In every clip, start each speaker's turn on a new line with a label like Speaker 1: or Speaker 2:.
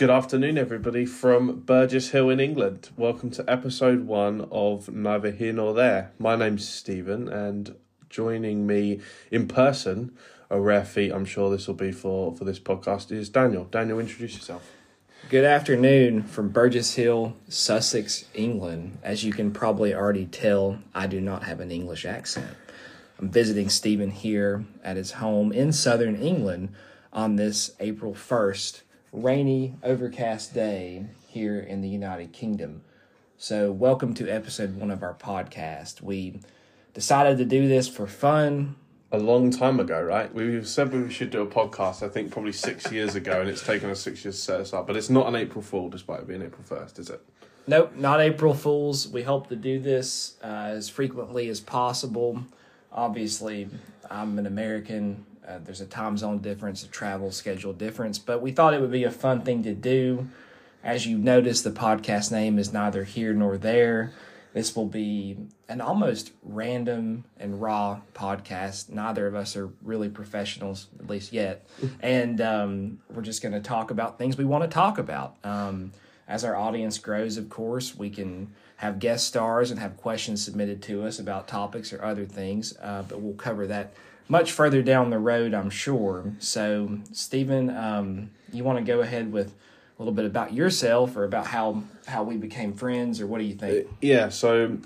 Speaker 1: Good afternoon, everybody, from Burgess Hill in England. Welcome to episode one of Neither Here Nor There. My name's Stephen, and joining me in person, a rare feat I'm sure this will be for, for this podcast, is Daniel. Daniel, introduce yourself.
Speaker 2: Good afternoon from Burgess Hill, Sussex, England. As you can probably already tell, I do not have an English accent. I'm visiting Stephen here at his home in southern England on this April 1st, rainy, overcast day here in the United Kingdom. So, welcome to episode one of our podcast. We decided to do this for fun.
Speaker 1: A long time ago, right? We said we should do a podcast, I think probably six years ago, and it's taken us six years to set us up. But it's not an April Fool, despite it being April 1st, is it?
Speaker 2: Nope, not April Fools. We hope to do this uh, as frequently as possible. Obviously, I'm an American. Uh, there's a time zone difference, a travel schedule difference, but we thought it would be a fun thing to do. As you noticed, the podcast name is neither here nor there. This will be an almost random and raw podcast. Neither of us are really professionals, at least yet. and um, we're just going to talk about things we want to talk about. Um, as our audience grows, of course, we can have guest stars and have questions submitted to us about topics or other things, uh, but we'll cover that much further down the road, I'm sure. So, Stephen, um, you want to go ahead with a little bit about yourself or about how how we became friends, or what do you think?
Speaker 1: Yeah, so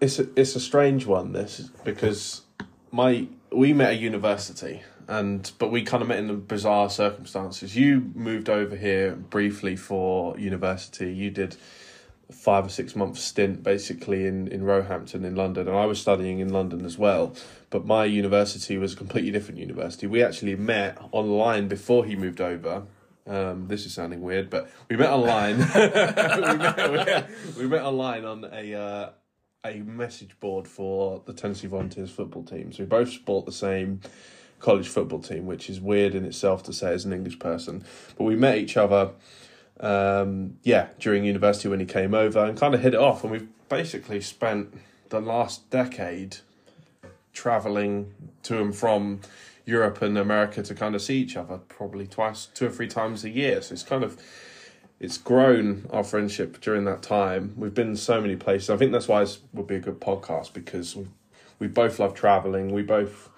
Speaker 1: it's a, it's a strange one this because my we met at university and but we kind of met in the bizarre circumstances. You moved over here briefly for university. You did five or six month stint basically in in Roehampton in London, and I was studying in London as well. But my university was a completely different university. We actually met online before he moved over. Um, this is sounding weird, but we met online. we, met, we, met, we met online on a uh, a message board for the Tennessee Volunteers football team. So we both support the same college football team, which is weird in itself to say as an English person. But we met each other, um, yeah, during university when he came over and kind of hit it off. And we've basically spent the last decade traveling to and from Europe and America to kind of see each other probably twice, two or three times a year. So it's kind of it's grown our friendship during that time. We've been so many places. I think that's why it would be a good podcast because we we both love traveling. We both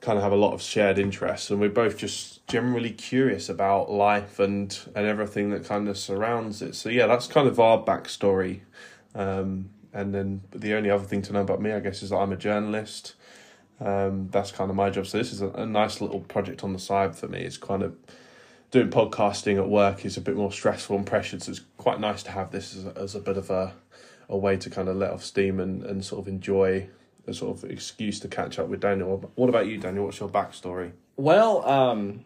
Speaker 1: kind of have a lot of shared interests, and we're both just generally curious about life and and everything that kind of surrounds it. So yeah, that's kind of our backstory. Um, and then the only other thing to know about me, I guess, is that I'm a journalist. Um, that's kind of my job. So this is a, a nice little project on the side for me. It's kind of doing podcasting at work is a bit more stressful and pressured. So it's quite nice to have this as a, as a bit of a a way to kind of let off steam and, and sort of enjoy a sort of excuse to catch up with Daniel. What about you, Daniel? What's your backstory?
Speaker 2: Well, um,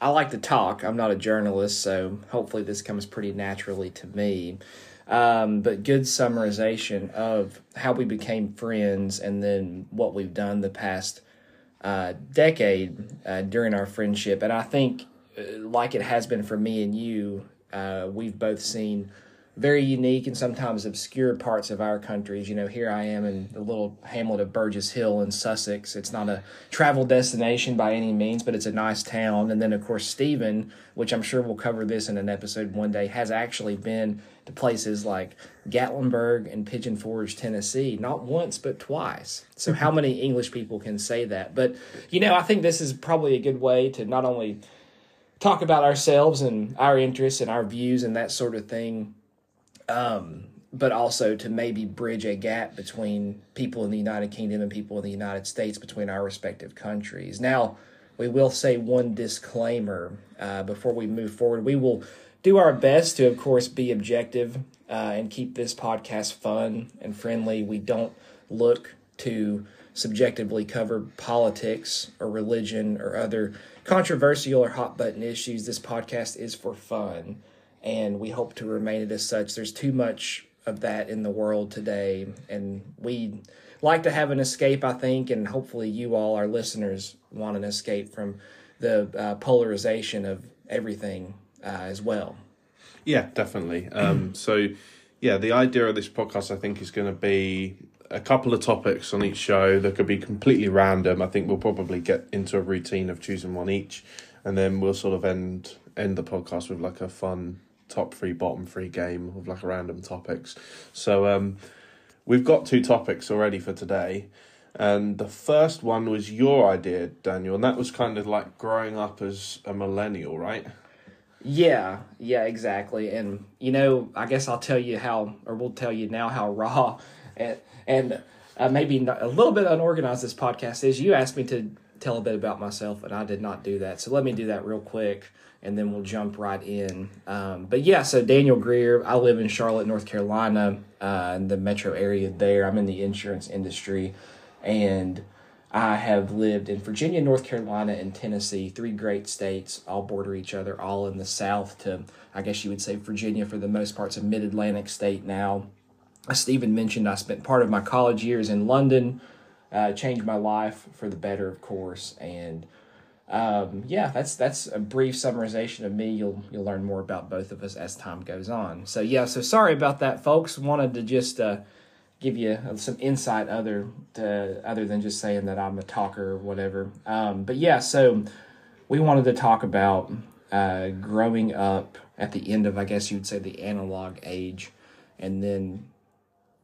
Speaker 2: I like to talk. I'm not a journalist, so hopefully this comes pretty naturally to me. Um, but good summarization of how we became friends and then what we've done the past uh, decade uh, during our friendship. And I think, uh, like it has been for me and you, uh, we've both seen very unique and sometimes obscure parts of our countries. You know, here I am in the little hamlet of Burgess Hill in Sussex. It's not a travel destination by any means, but it's a nice town. And then, of course, Stephen, which I'm sure we'll cover this in an episode one day, has actually been to places like Gatlinburg and Pigeon Forge, Tennessee, not once, but twice. So, mm-hmm. how many English people can say that? But, you know, I think this is probably a good way to not only talk about ourselves and our interests and our views and that sort of thing um, but also to maybe bridge a gap between people in the United Kingdom and people in the United States between our respective countries. Now, we will say one disclaimer uh, before we move forward. We will do our best to, of course, be objective uh, and keep this podcast fun and friendly. We don't look to subjectively cover politics or religion or other controversial or hot button issues. This podcast is for fun and we hope to remain it as such. There's too much of that in the world today, and we like to have an escape, I think, and hopefully you all, our listeners, want an escape from the uh, polarization of everything uh, as well.
Speaker 1: Yeah, definitely. Um, so, yeah, the idea of this podcast, I think, is going to be a couple of topics on each show that could be completely random. I think we'll probably get into a routine of choosing one each and then we'll sort of end end the podcast with like a fun top three, bottom three game of like random topics. So um, we've got two topics already for today. And the first one was your idea, Daniel, and that was kind of like growing up as a millennial, right?
Speaker 2: Yeah, yeah, exactly. And you know, I guess I'll tell you how, or we'll tell you now how raw and and uh, maybe a little bit unorganized this podcast is. You asked me to tell a bit about myself, and I did not do that. So let me do that real quick, and then we'll jump right in. Um, but yeah, so Daniel Greer, I live in Charlotte, North Carolina, uh, in the metro area. There, I'm in the insurance industry, and I have lived in Virginia, North Carolina, and Tennessee, three great states, all border each other, all in the south to, I guess you would say, Virginia for the most part's a mid Atlantic state now. As Stephen mentioned, I spent part of my college years in London, uh, changed my life for the better, of course. And um, yeah, that's that's a brief summarization of me. You'll you'll learn more about both of us as time goes on. So yeah, so sorry about that, folks. Wanted to just uh, give you some insight other to, other than just saying that I'm a talker or whatever. Um, but yeah, so we wanted to talk about uh, growing up at the end of, I guess you'd say, the analog age, and then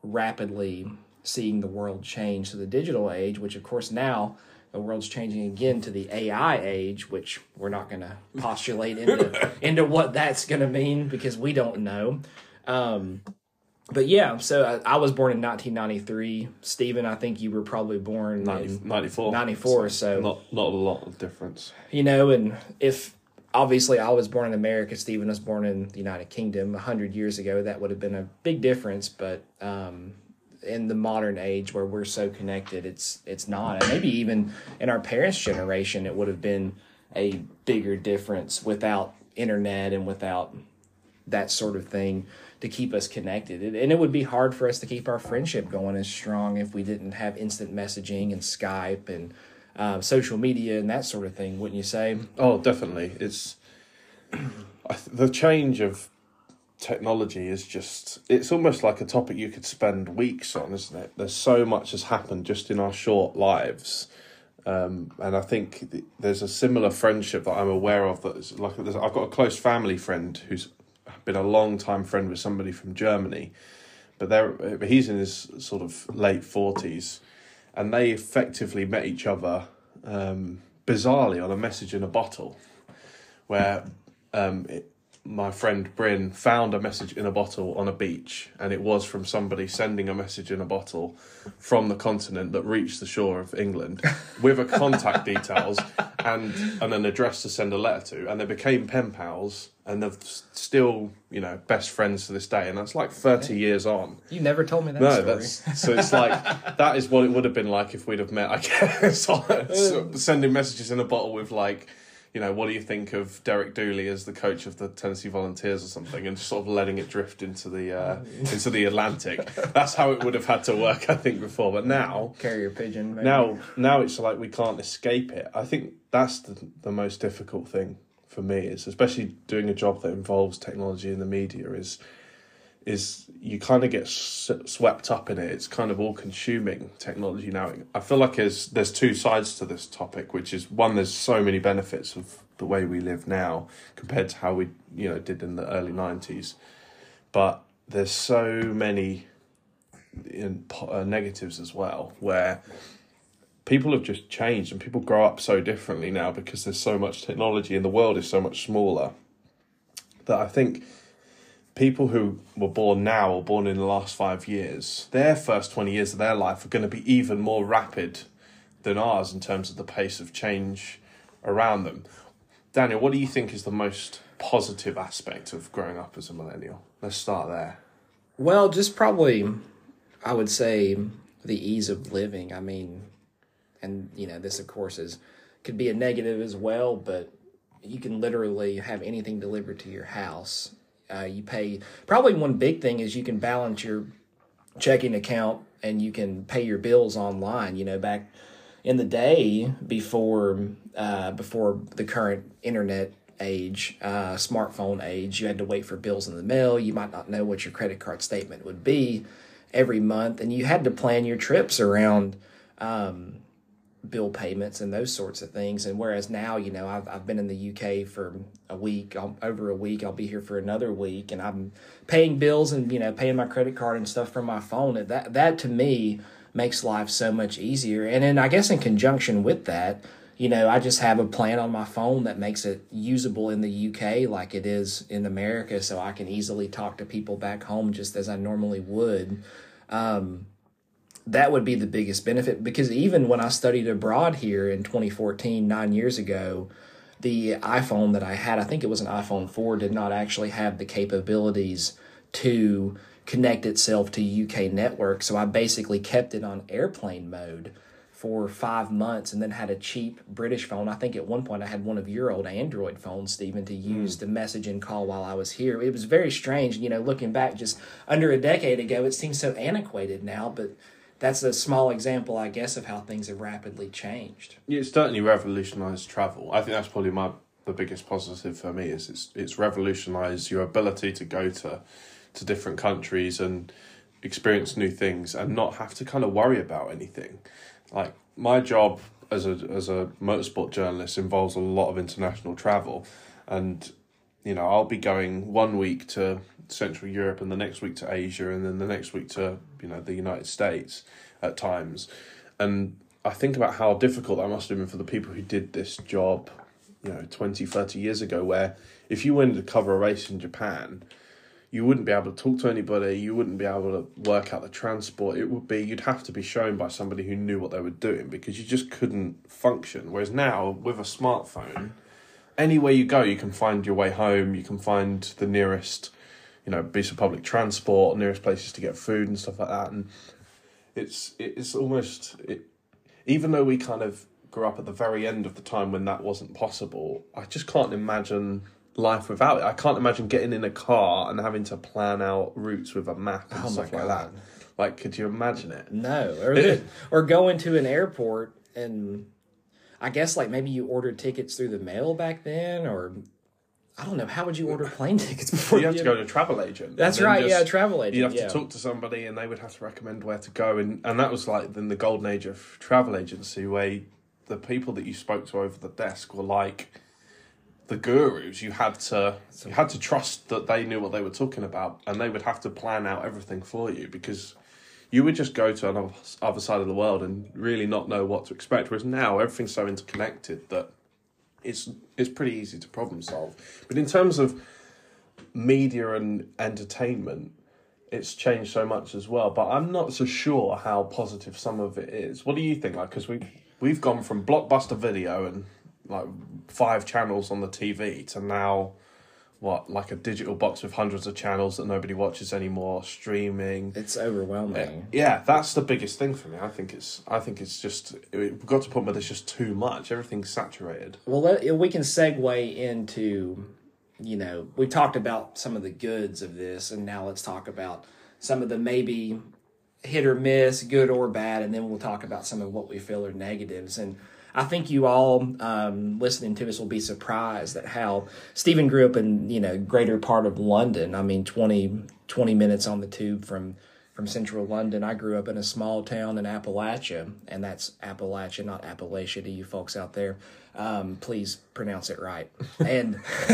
Speaker 2: rapidly seeing the world change to the digital age, which of course now the world's changing again to the AI age, which we're not going to postulate into into what that's going to mean because we don't know. Um, but yeah, so I, I, was born in 1993. Stephen, I think you were probably born
Speaker 1: 90, in 94.
Speaker 2: 94, so,
Speaker 1: so not not a lot of difference.
Speaker 2: You know, and if obviously I was born in America, Stephen was born in the United Kingdom 100 years ago, that would have been a big difference, but um, in the modern age where we're so connected, it's it's not. And maybe even in our parents' generation, it would have been a bigger difference without internet and without that sort of thing to keep us connected. And it would be hard for us to keep our friendship going as strong if we didn't have instant messaging and Skype and uh, social media and that sort of thing, wouldn't you say?
Speaker 1: Oh, definitely. It's the change of technology is just it's almost like a topic you could spend weeks on isn't it there's so much has happened just in our short lives um, and I think there's a similar friendship that I'm aware of. That is like I've got a close family friend who's been a long time friend with somebody from Germany, but they're he's in his sort of late forties, and they effectively met each other um, bizarrely on a message in a bottle, where um, it, my friend Bryn found a message in a bottle on a beach, and it was from somebody sending a message in a bottle from the continent that reached the shore of England with a contact details and and an address to send a letter to, and they became pen pals, and they're still you know best friends to this day, and that's like thirty years on.
Speaker 2: You never told me that. No, story.
Speaker 1: that's so it's like that is what it would have been like if we'd have met. I guess uh, sending messages in a bottle with like you know, what do you think of Derek Dooley as the coach of the Tennessee Volunteers or something, and just sort of letting it drift into the uh, into the Atlantic. That's how it would have had to work, I think, before. But now,
Speaker 2: carrier pigeon. Maybe.
Speaker 1: Now, now it's like we can't escape it. I think that's the the most difficult thing for me is, especially doing a job that involves technology in the media, is is you kind of get swept up in it. It's kind of all consuming technology now. I feel like there's there's two sides to this topic, which is one, there's so many benefits of the way we live now compared to how we you know did in the early nineties, but there's so many in, uh, negatives as well where people have just changed and people grow up so differently now because there's so much technology and the world is so much smaller that I think people who were born now or born in the last five years, their first 20 years of their life are going to be even more rapid than ours in terms of the pace of change around them. Daniel, what do you think is the most positive aspect of growing up as a millennial? Let's start there.
Speaker 2: Well, just probably, I would say, the ease of living. I mean, and you know, this of course is could be a negative as well, but you can literally have anything delivered to your house uh, you pay probably one big thing is you can balance your checking account and you can pay your bills online. You know, back in the day before uh, before the current internet age, uh, smartphone age, you had to wait for bills in the mail. You might not know what your credit card statement would be every month, and you had to plan your trips around um, bill payments and those sorts of things. And whereas now, you know, I've, I've been in the UK for a week, I'll, over a week, I'll be here for another week, and I'm paying bills and you know paying my credit card and stuff from my phone. That that to me makes life so much easier. And then I guess in conjunction with that, you know, I just have a plan on my phone that makes it usable in the UK like it is in America, so I can easily talk to people back home just as I normally would. Um, that would be the biggest benefit because even when I studied abroad here in 2014, nine years ago, the iPhone that I had, I think it was an iPhone 4, did not actually have the capabilities to connect itself to UK network. So I basically kept it on airplane mode for five months and then had a cheap British phone. I think at one point I had one of your old Android phones, Stephen, to use mm. to message and call while I was here. It was very strange. You know, looking back just under a decade ago, it seems so antiquated now, but that's a small example, I guess, of how things have rapidly changed.
Speaker 1: Yeah, it's certainly revolutionised travel. I think that's probably my the biggest positive for me is it's it's revolutionised your ability to go to to different countries and experience new things and not have to kind of worry about anything. Like my job as a as a motorsport journalist involves a lot of international travel, and you know I'll be going one week to Central Europe and the next week to Asia and then the next week to you know the United States at times, and I think about how difficult that must have been for the people who did this job, you know, 20, 30 years ago, where if you wanted to cover a race in Japan, you wouldn't be able to talk to anybody, you wouldn't be able to work out the transport. It would be, you'd have to be shown by somebody who knew what they were doing because you just couldn't function. Whereas now, with a smartphone, anywhere you go, you can find your way home, you can find the nearest you know, piece of public transport, nearest places to get food and stuff like that. And it's it's almost it, even though we kind of grew up at the very end of the time when that wasn't possible. I just can't imagine life without it. I can't imagine getting in a car and having to plan out routes with a map and oh stuff like that. Like, could you imagine it?
Speaker 2: No, or or going to an airport and I guess like maybe you ordered tickets through the mail back then, or I don't know. How would you order plane tickets before
Speaker 1: you have to go to a travel agent?
Speaker 2: That's right. Just, yeah, travel agent.
Speaker 1: You have
Speaker 2: yeah.
Speaker 1: to talk to somebody, and they would have to recommend where to go, and and that was like then the golden age of travel agency, where the people that you spoke to over the desk were like the gurus. You had to you had to trust that they knew what they were talking about, and they would have to plan out everything for you because you would just go to another other side of the world and really not know what to expect. Whereas now everything's so interconnected that it's it's pretty easy to problem solve. But in terms of media and entertainment, it's changed so much as well. But I'm not so sure how positive some of it is. What do you think? Like, because we we've gone from blockbuster video and like five channels on the TV to now what like a digital box with hundreds of channels that nobody watches anymore streaming.
Speaker 2: It's overwhelming.
Speaker 1: Yeah that's the biggest thing for me. I think it's i think it's just we've got to put where there's just too much. Everything's saturated.
Speaker 2: Well we can segue into you know we talked about some of the goods of this and now let's talk about some of the maybe hit or miss good or bad and then we'll talk about some of what we feel are negatives. And I think you all um, listening to us will be surprised at how Stephen grew up in you know greater part of London. I mean 20, 20 minutes on the tube from from central London. I grew up in a small town in Appalachia, and that's Appalachia, not Appalachia to you folks out there. Um, please pronounce it right. And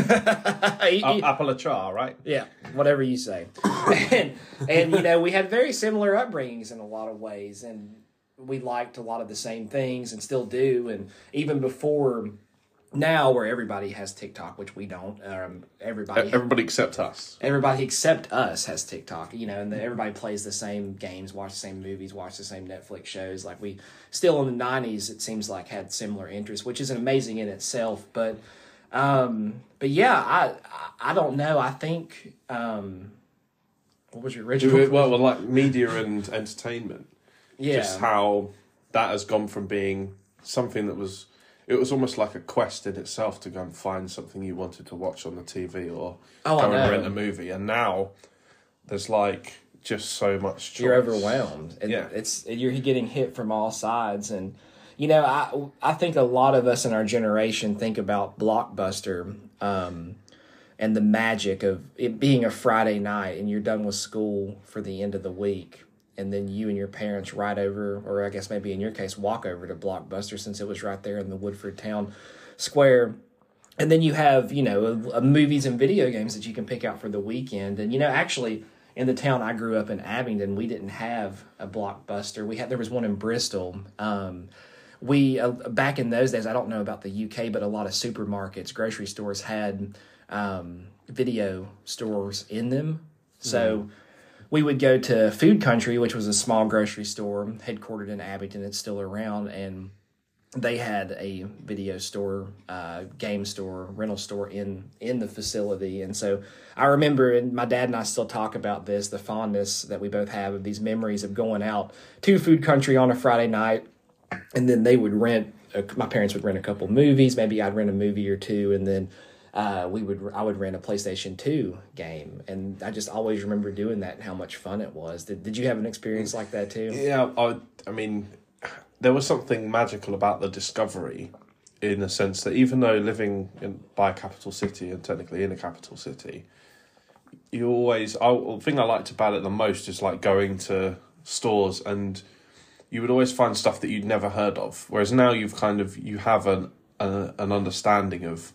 Speaker 1: Appalachia, right?
Speaker 2: Yeah, whatever you say. and, and you know, we had very similar upbringings in a lot of ways, and we liked a lot of the same things and still do. And even before now, where everybody has TikTok, which we don't, um, everybody
Speaker 1: everybody except us,
Speaker 2: everybody except us has TikTok. You know, and the, everybody plays the same games, watch the same movies, watch the same Netflix shows. Like we still in the '90s, it seems like had similar interests, which is amazing in itself. But um, but yeah, I I don't know. I think um, what was your original?
Speaker 1: Well, well, like media and entertainment yeah. just how that has gone from being something that was it was almost like a quest in itself to go and find something you wanted to watch on the TV or oh, go and rent a movie, and now there's like just so much. Choice.
Speaker 2: You're overwhelmed. And yeah, it's you're getting hit from all sides, and you know I I think a lot of us in our generation think about blockbuster. Um, and the magic of it being a Friday night and you're done with school for the end of the week and then you and your parents ride over, or I guess maybe in your case, walk over to Blockbuster since it was right there in the Woodford Town Square. And then you have, you know, uh, movies and video games that you can pick out for the weekend. And, you know, actually, in the town I grew up in, Abingdon, we didn't have a Blockbuster. We had, there was one in Bristol. Um, we, uh, back in those days, I don't know about the UK, but a lot of supermarkets, grocery stores had um, video stores in them. So, we would go to Food Country, which was a small grocery store headquartered in Abingdon. It's still around, and they had a video store, uh, game store, rental store in in the facility. And so I remember, and my dad and I still talk about this, the fondness that we both have of these memories of going out to Food Country on a Friday night, and then they would rent. My parents would rent a couple movies. Maybe I'd rent a movie or two, and then uh, we would I would rent a PlayStation Two game, and I just always remember doing that and how much fun it was. Did Did you have an experience like that too?
Speaker 1: Yeah, I, I mean, there was something magical about the discovery, in the sense that even though living in by a capital city and technically in a capital city, you always. I, the thing I liked about it the most is like going to stores and you would always find stuff that you'd never heard of. Whereas now you've kind of you have an a, an understanding of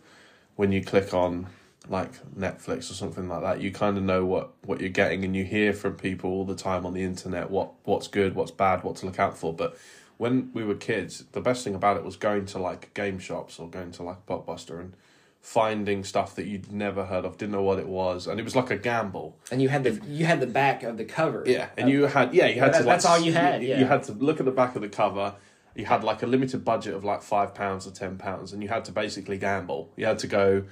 Speaker 1: when you click on like Netflix or something like that, you kind of know what, what you're getting and you hear from people all the time on the internet what, what's good, what's bad, what to look out for. But when we were kids, the best thing about it was going to like game shops or going to like Blockbuster and finding stuff that you'd never heard of, didn't know what it was, and it was like a gamble.
Speaker 2: And you had the you had the back of the cover.
Speaker 1: Yeah, and you had yeah you had
Speaker 2: That-
Speaker 1: to like
Speaker 2: that's all you had,
Speaker 1: You,
Speaker 2: yeah.
Speaker 1: you had to look at the back of the cover. You had like a limited budget of like five pounds or ten pounds, and you had to basically gamble. You had to go.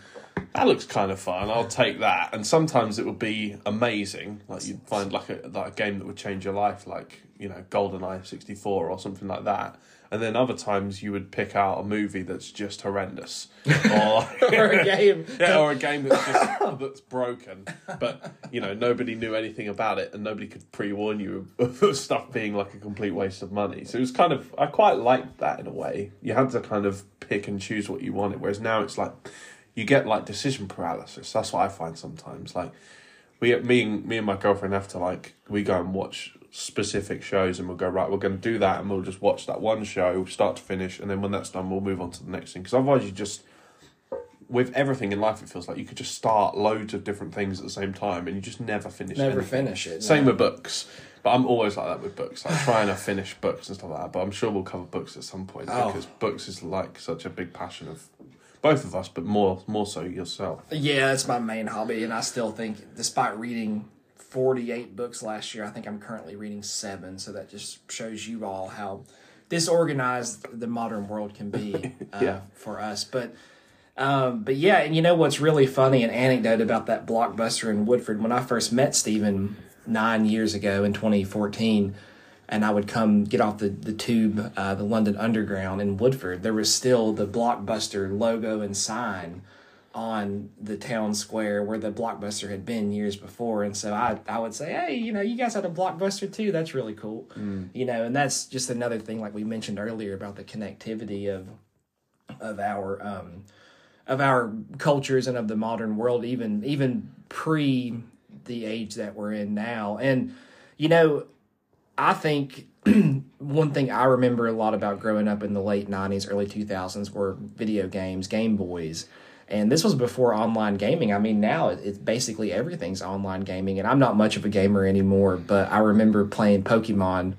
Speaker 1: That looks kind of fun. I'll take that. And sometimes it would be amazing. Like you'd find like a like a game that would change your life, like you know GoldenEye sixty four or something like that. And then other times you would pick out a movie that's just horrendous, or
Speaker 2: or a game.
Speaker 1: yeah, or a game that's just that's broken, but you know nobody knew anything about it, and nobody could pre-warn you of stuff being like a complete waste of money. So it was kind of I quite liked that in a way. You had to kind of pick and choose what you wanted, whereas now it's like you get like decision paralysis. That's what I find sometimes. Like we, me and me and my girlfriend have to like we go and watch specific shows, and we'll go right. We're going to do that, and we'll just watch that one show start to finish, and then when that's done, we'll move on to the next thing. Because otherwise, you just with everything in life, it feels like you could just start loads of different things at the same time, and you just never finish.
Speaker 2: Never
Speaker 1: anything.
Speaker 2: finish it.
Speaker 1: Same
Speaker 2: no.
Speaker 1: with books, but I'm always like that with books. Like trying to finish books and stuff like that. But I'm sure we'll cover books at some point
Speaker 2: Oh.
Speaker 1: because books is like such a big passion of both of us, but more more so yourself.
Speaker 2: Yeah, it's my main hobby, and I still think, despite reading 48 books last year, I think I'm currently reading seven. So that just shows you all how disorganized the modern world can be uh,
Speaker 1: Yeah.
Speaker 2: for us. But um, but yeah, and you know what's really funny? An anecdote about that blockbuster in Woodford. When I first met Stephen nine years ago in 2014, and I would come get off the the tube, uh, the London Underground in Woodford, there was still the blockbuster logo and sign on the town square where the blockbuster had been years before. And so i i would say hey you know you guys had a blockbuster too. That's really cool. You know and that's just another thing like we mentioned earlier about the connectivity of of our um of our cultures and of the modern world even even pre the age that we're in now. And you know i think one thing i remember a lot about growing up in the late 90s early 2000s were video games game boys and this was before online gaming. I mean, now it- it's basically everything's online gaming, and I'm not much of a gamer anymore. But I remember playing Pokemon,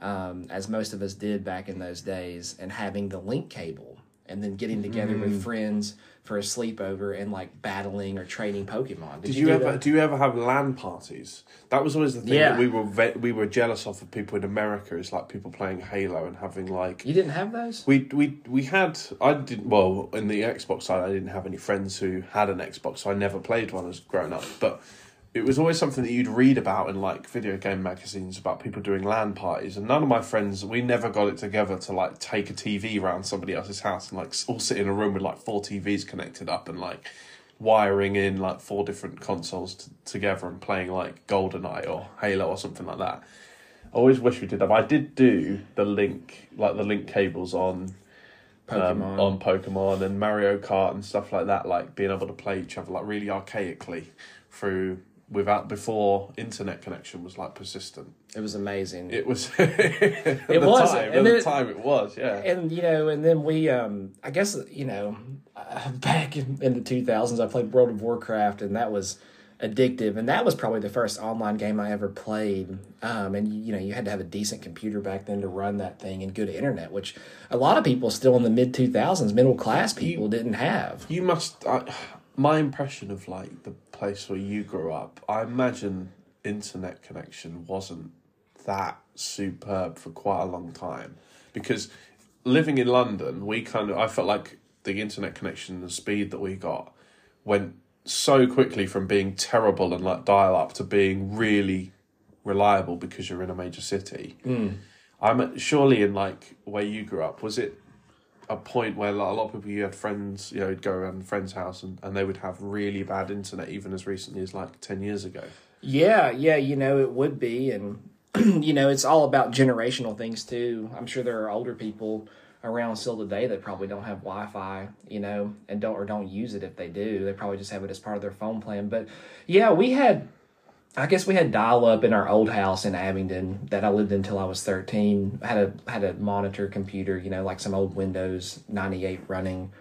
Speaker 2: um, as most of us did back in those days, and having the link cable, and then getting together
Speaker 1: Mm.
Speaker 2: with friends for a sleepover and like battling or trading Pokemon.
Speaker 1: Did you,
Speaker 2: do
Speaker 1: ever
Speaker 2: that?
Speaker 1: do you ever have LAN parties? That was always the thing
Speaker 2: Yeah.
Speaker 1: that we were ve- we were jealous of for people in America. Is like people playing Halo and having like
Speaker 2: You didn't have those?
Speaker 1: we we we had I didn't well in the Xbox side I didn't have any friends who had an Xbox so I never played one as growing up but it was always something that you'd read about in like video game magazines about people doing LAN parties and none of my friends we never got it together to like take a TV around somebody else's house and like all sit in a room with like four TVs connected up and like wiring in like four different consoles t- together and playing like GoldenEye or Halo or something like that. I always wish we did that. But I did do the link, like the link cables on um, on Pokemon and Mario Kart and stuff like that, like being able to play each other like really archaically through without before internet connection was like persistent.
Speaker 2: It was amazing.
Speaker 1: It was. it
Speaker 2: It was,
Speaker 1: Time, at
Speaker 2: then-
Speaker 1: the time, it was. Yeah.
Speaker 2: and you know, and then we, um, I guess you know, uh, back in, in the two thousands, I played World of Warcraft, and that was addictive, and that was probably the first online game I ever played. Um, and you know, you had to have a decent computer back then to run that thing and good internet, which a lot of people still in the mid two thousands, middle class people, didn't have.
Speaker 1: You must. I, my impression of like the place where you grew up, I imagine internet connection wasn't that superb for quite a long time because living in London, we kind of I felt like the internet connection and the speed that we got went so quickly from being terrible and like dial up to being really reliable because you're in a major city. Hmm. I'm surely in like where you grew up. Was it a point where a lot of people you had friends, you know, would go around friend's house and, and they would have really bad internet even as recently as like ten years ago.
Speaker 2: Yeah, yeah, you know, it would be. And, you know, it's all about generational things, too. I'm sure there are older people around still today that probably don't have Wi Fi, you know, and don't or don't use it if they do. They probably just have it as part of their phone plan. But yeah, we had, I guess we had dial up in our old house in Abingdon that I lived in until I was 13. I had a, had a monitor computer, you know, like some old Windows 98 running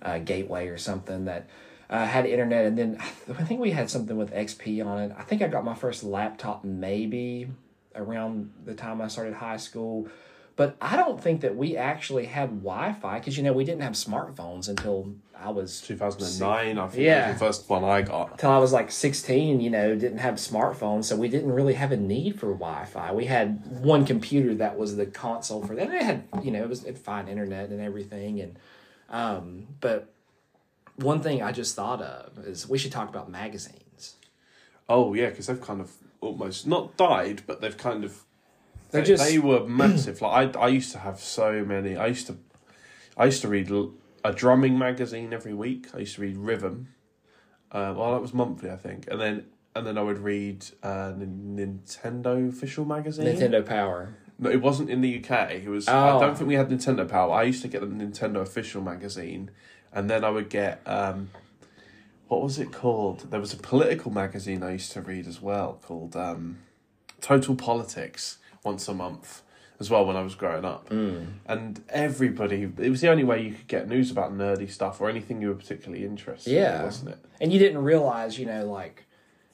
Speaker 2: uh, gateway or something that uh, had internet, and then I think we had something with XP on it. I think I got my first laptop maybe around the time I started high school, but I don't think that we actually had Wi-Fi because you know we didn't have smartphones until I was
Speaker 1: Two thousand and nine, I think
Speaker 2: Yeah.
Speaker 1: was the first one I got.
Speaker 2: till I was like 16, you know, didn't have smartphones, so we didn't really have a need for Wi-Fi. We had one computer that was the console for that. And it had, you know, it was it fine internet and everything, and um, but one thing I just thought of is we should talk about magazines.
Speaker 1: Oh yeah, because they've kind of almost not died, but they've kind of They,
Speaker 2: just
Speaker 1: they were massive. like I, I used to have so many. I used to, I used to read a drumming magazine every week. I used to read Rhythm. Uh, well, that was monthly, I think, and then and then I would read uh, Nintendo official magazine.
Speaker 2: Nintendo Power.
Speaker 1: No, it wasn't in the UK. It was.
Speaker 2: Oh.
Speaker 1: I don't think we had Nintendo Power. I used to get the Nintendo official magazine, and then I would get um, what was it called? There was a political magazine I used to read as well called um, Total Politics once a month as well when I was growing up.
Speaker 2: Mm.
Speaker 1: And everybody, it was the only way you could get news about nerdy stuff or anything you were particularly interested in,
Speaker 2: Yeah.
Speaker 1: wasn't it?
Speaker 2: And you didn't realize, you know, like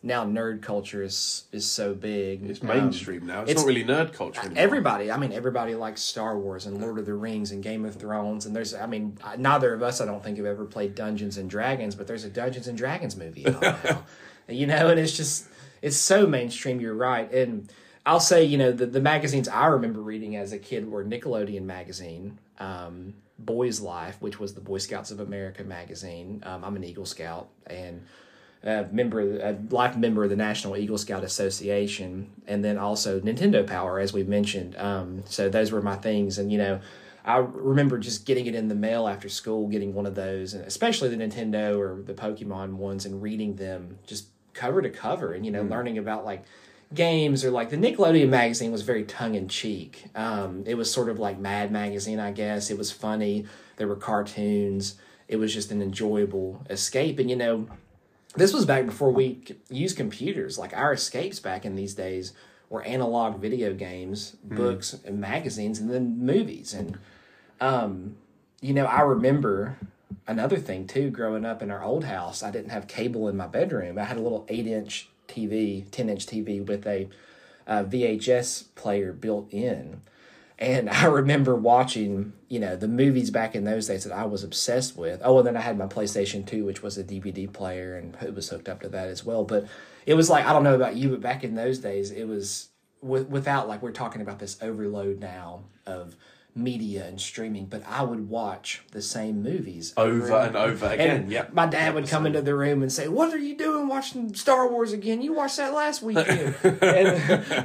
Speaker 2: now nerd culture is is so big.
Speaker 1: It's
Speaker 2: Um,
Speaker 1: mainstream now. It's,
Speaker 2: it's-
Speaker 1: not really nerd culture anymore.
Speaker 2: Everybody, I mean, everybody likes Star Wars and Lord of the Rings and Game of Thrones. And there's, I mean, neither of us, I don't think, have ever played Dungeons and Dragons, but there's a Dungeons and Dragons movie out now. you know, and it's just, it's so mainstream. You're right. And I'll say, you know, the, the magazines I remember reading as a kid were Nickelodeon magazine, um, Boys Life, which was the Boy Scouts of America magazine. Um, I'm an Eagle Scout and a member, a life member of the National Eagle Scout Association, and then also Nintendo Power, as we mentioned. Um, so those were my things, and you know, I remember just getting it in the mail after school, getting one of those, and especially the Nintendo or the Pokemon ones, and reading them just cover to cover, and you know, learning about like games or like the Nickelodeon magazine was very tongue in cheek. Um, it was sort of like Mad Magazine, I guess. It was funny. There were cartoons. It was just an enjoyable escape, and you know this was back before we used computers. Like our escapes back in these days were analog video games, books, and magazines, and then movies. And, um, you know, I remember another thing too. Growing up in our old house, I didn't have cable in my bedroom. I had a little eight-inch TV, ten-inch TV with a uh, VHS player built in. And I remember watching, you know, the movies back in those days that I was obsessed with. Oh, and then I had my PlayStation 2, which was a DVD player, and it was hooked up to that as well. But it was like, I don't know about you, but back in those days, it was with, without, like, we're talking about this overload now of media and streaming, but I would watch the same movies
Speaker 1: over and over again.
Speaker 2: and
Speaker 1: yeah,
Speaker 2: my dad would come into the room and say, "What are you doing watching Star Wars again? You watched that last weekend." and,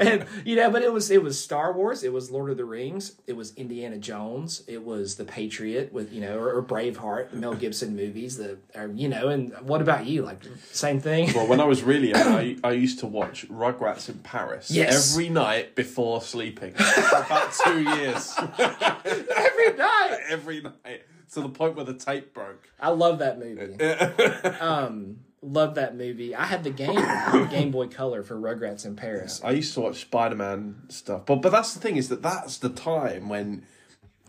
Speaker 2: and you know, but it was it was Star Wars, it was Lord of the Rings, it was Indiana Jones, it was The Patriot with you know, or, or Braveheart, the Mel Gibson movies. That are you know, and what about you? Like same thing.
Speaker 1: Well, when I was really young, I, I used to watch Rugrats in Paris
Speaker 2: Yes.
Speaker 1: every night before sleeping for about two years.
Speaker 2: Every night.
Speaker 1: every night to the point where the tape broke.
Speaker 2: I love that movie. um, Love that movie. I had the game Game Boy Color for Rugrats in Paris.
Speaker 1: I used to watch Spider Man stuff, but but that's the thing is that that's the time when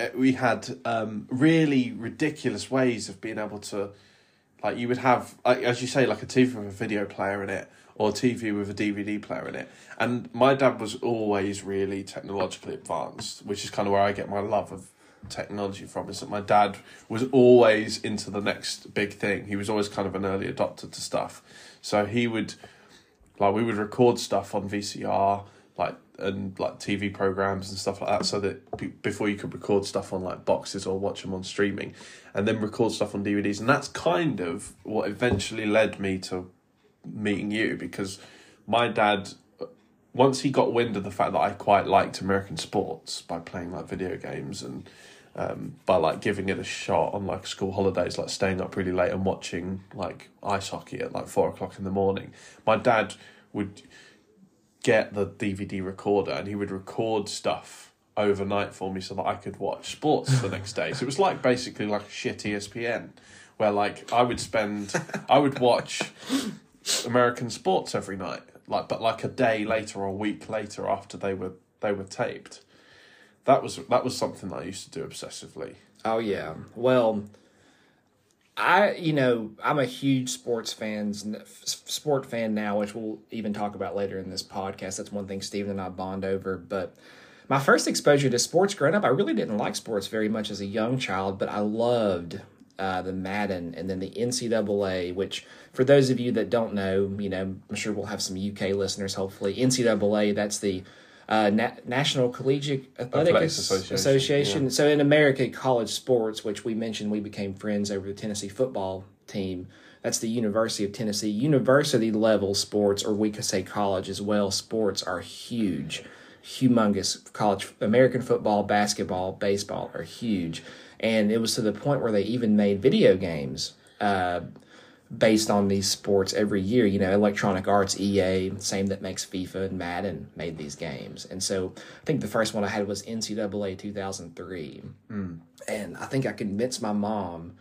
Speaker 1: uh, we had um, really ridiculous ways of being able to, like you would have, like, as you say, like a TV with a video player in it or TV with a DVD player in it. And my dad was always really technologically advanced, which is kind of where I get my love of technology from. Is that my dad was always into the next big thing. He was always kind of an early adopter to stuff, so he would like we would record stuff on VCR like and like TV programs and stuff like that so that be- before you could record stuff on like boxes or watch them on streaming and then record stuff on DVDs and that's kind of what eventually led me to meeting you because my dad once he got wind of the fact that I quite liked American sports by playing like video games and um, by like giving it a shot on like school holidays, like staying up really late and watching like ice hockey at like four o'clock in the morning. My dad would get the DVD recorder and he would record stuff overnight for me so that I could watch sports the next day. So it was like basically like a shit ESPN where like I would spend I would watch American sports every night. Like but like a day later or a week later after they were they were taped. That was that was something I used to do obsessively.
Speaker 2: Oh yeah. Well, I you know I'm a huge sports fans sport fan now, which we'll even talk about later in this podcast. That's one thing Stephen and I bond over. But my first exposure to sports growing up, I really didn't like sports very much as a young child, but I loved uh, the Madden and then the NCAA, which for those of you that don't know, you know, I'm sure we'll have some UK listeners. Hopefully, NCAA that's the uh, Na- National Collegiate Athletic
Speaker 1: Athletics
Speaker 2: As-
Speaker 1: Association,
Speaker 2: Association. So in America, college sports, which we mentioned, we became friends over the Tennessee football team. That's the University of Tennessee. University level sports, or we could say college as well, sports are huge, humongous. College, American football, basketball, baseball are huge. And it was to the point where they even made video games uh, based on these sports every year. You know, Electronic Arts, EA, same that makes FIFA and Madden, made these games. And so I think the first one I had was NCAA 2003. And I think I convinced my mom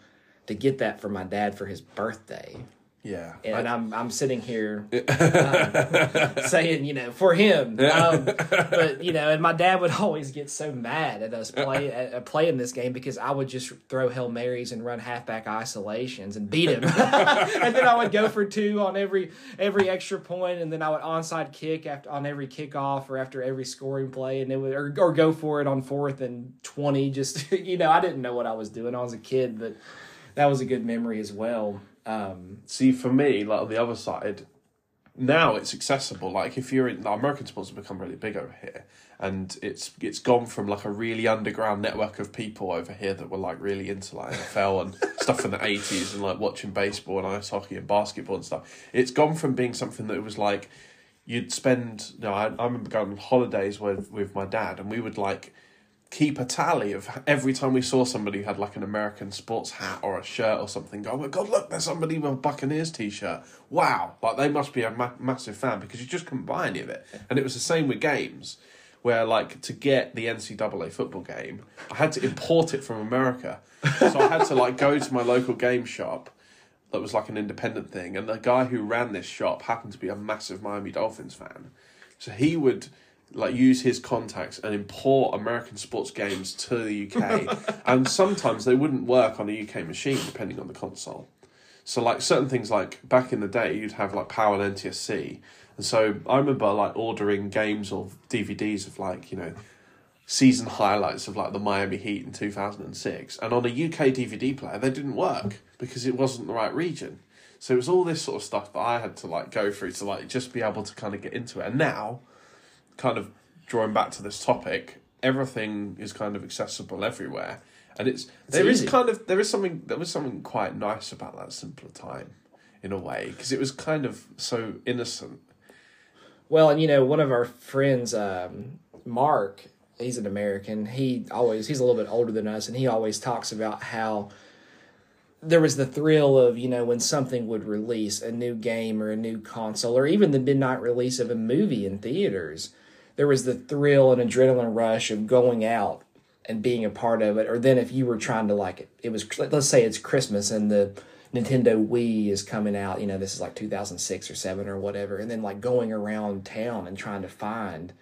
Speaker 2: to get that for my dad for his birthday.
Speaker 1: Yeah.
Speaker 2: And I'm I'm sitting here uh, saying, you know, for him. Um, but you know, and my dad would always get so mad at us play at, at playing this game because I would just throw hail marys and run halfback isolations and beat him, and then I would go for two on every every extra point, and then I would onside kick after on every kickoff or after every scoring play, and it would or, or go for it on fourth and twenty. Just you know, I didn't know what I was doing. I was a kid, but that was a good memory as well. Um,
Speaker 1: See, for me, like on the other side, now it's accessible. Like if you're in, American sports have become really big over here, and it's it's gone from like a really underground network of people over here that were like really into like NFL and stuff in the eighties and like watching baseball and ice hockey and basketball and stuff. It's gone from being something that was like you'd spend. You know, I, I remember going on holidays with with my dad, and we would like keep a tally of every time we saw somebody had like an American sports hat or a shirt or something. Go, oh my god, look, there's somebody with a Buccaneers t-shirt. Wow, like they must be a ma- massive fan because you just couldn't buy any of it. And it was the same with games, where like to get the NCAA football game, I had to import it from America, so I had to like go to my local game shop. That was like an independent thing, and the guy who ran this shop happened to be a massive Miami Dolphins fan, so he would like use his contacts and import American sports games to the UK. and sometimes they wouldn't work on a UK machine depending on the console. So like certain things like back in the day you'd have like PAL and NTSC. And so I remember like ordering games or DVDs of like, you know, season highlights of like the Miami Heat in 2006 and on a UK DVD player they didn't work because it wasn't the right region. So it was all this sort of stuff that I had to like go through to like just be able to kind of get into it. And now kind of drawing back to this topic, everything is kind of accessible everywhere, and it's there is
Speaker 2: easy.
Speaker 1: kind of there is something there was something quite nice about that simpler time, in a way, because it was kind of so innocent.
Speaker 2: Well, and you know, one of our friends, um, Mark, he's an American. He always he's a little bit older than us, and he always talks about how there was the thrill of you know when something would release a new game or a new console or even the midnight release of a movie in theaters. There was the thrill and adrenaline rush of going out and being a part of it. Or then if you were trying to like it, it was let's say it's Christmas and the Nintendo Wii is coming out, you know, this is like 2006 or 7 or whatever, and then like going around town and trying to find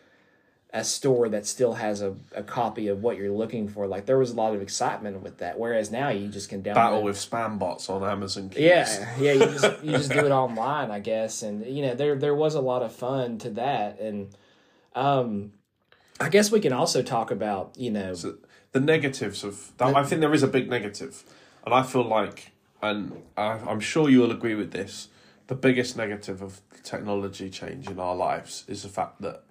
Speaker 2: a store that still has a, a copy of what you're looking for. Like there was a lot of excitement with that. Whereas now you just can download
Speaker 1: Battle with spam bots on Amazon. Keys.
Speaker 2: yeah, yeah. You just you just do it online, I guess, and you know there there was a lot of fun to that, and um, I guess we can also talk about you know
Speaker 1: So the negatives of that, I think there is a big negative, and I feel like, and I, I'm sure you will agree with this. The biggest negative of technology change in our lives is the fact that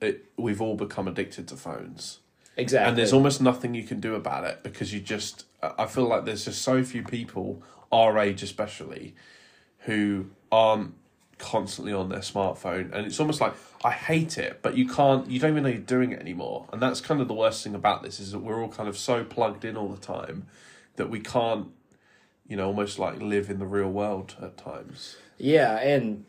Speaker 1: it we've all become addicted to phones,
Speaker 2: exactly.
Speaker 1: and there's almost nothing you can do about it because you just. I feel like there's just so few people our age, especially, who aren't constantly on their smartphone and it's almost like I hate it but you can't you don't even know you're doing it anymore and that's kind of the worst thing about this is that we're all kind of so plugged in all the time that we can't you know almost like live in the real world at times
Speaker 2: Yeah, and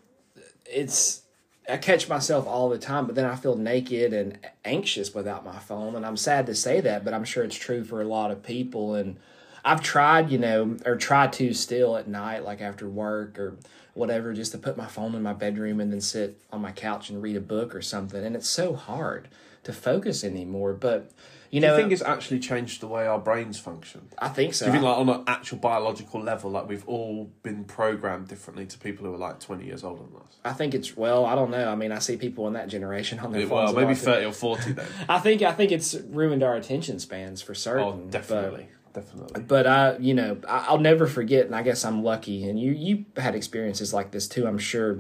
Speaker 2: it's I catch myself all the time, but then I feel naked and anxious without my phone, and I'm sad to say that, but I'm sure it's true for a lot of people. And I've tried, you know, or try to still at night, like after work or whatever, just to put my phone in my bedroom and then sit on my couch and read a book or something. And it's so hard to focus anymore. But you
Speaker 1: do
Speaker 2: know,
Speaker 1: you think it's actually changed the way our brains function
Speaker 2: I think so.
Speaker 1: do you think like on an actual biological level like we've all been programmed differently to people who are like 20 years older than us
Speaker 2: I think it's well, I don't know. I mean, I see people in that generation on their phones.
Speaker 1: well maybe. 30 or 40 then
Speaker 2: I think I think it's ruined our attention spans for certain.
Speaker 1: oh definitely definitely
Speaker 2: But, I, you know, I, I'll never forget, and I guess I'm lucky. And you, you had experiences like this too. I'm sure.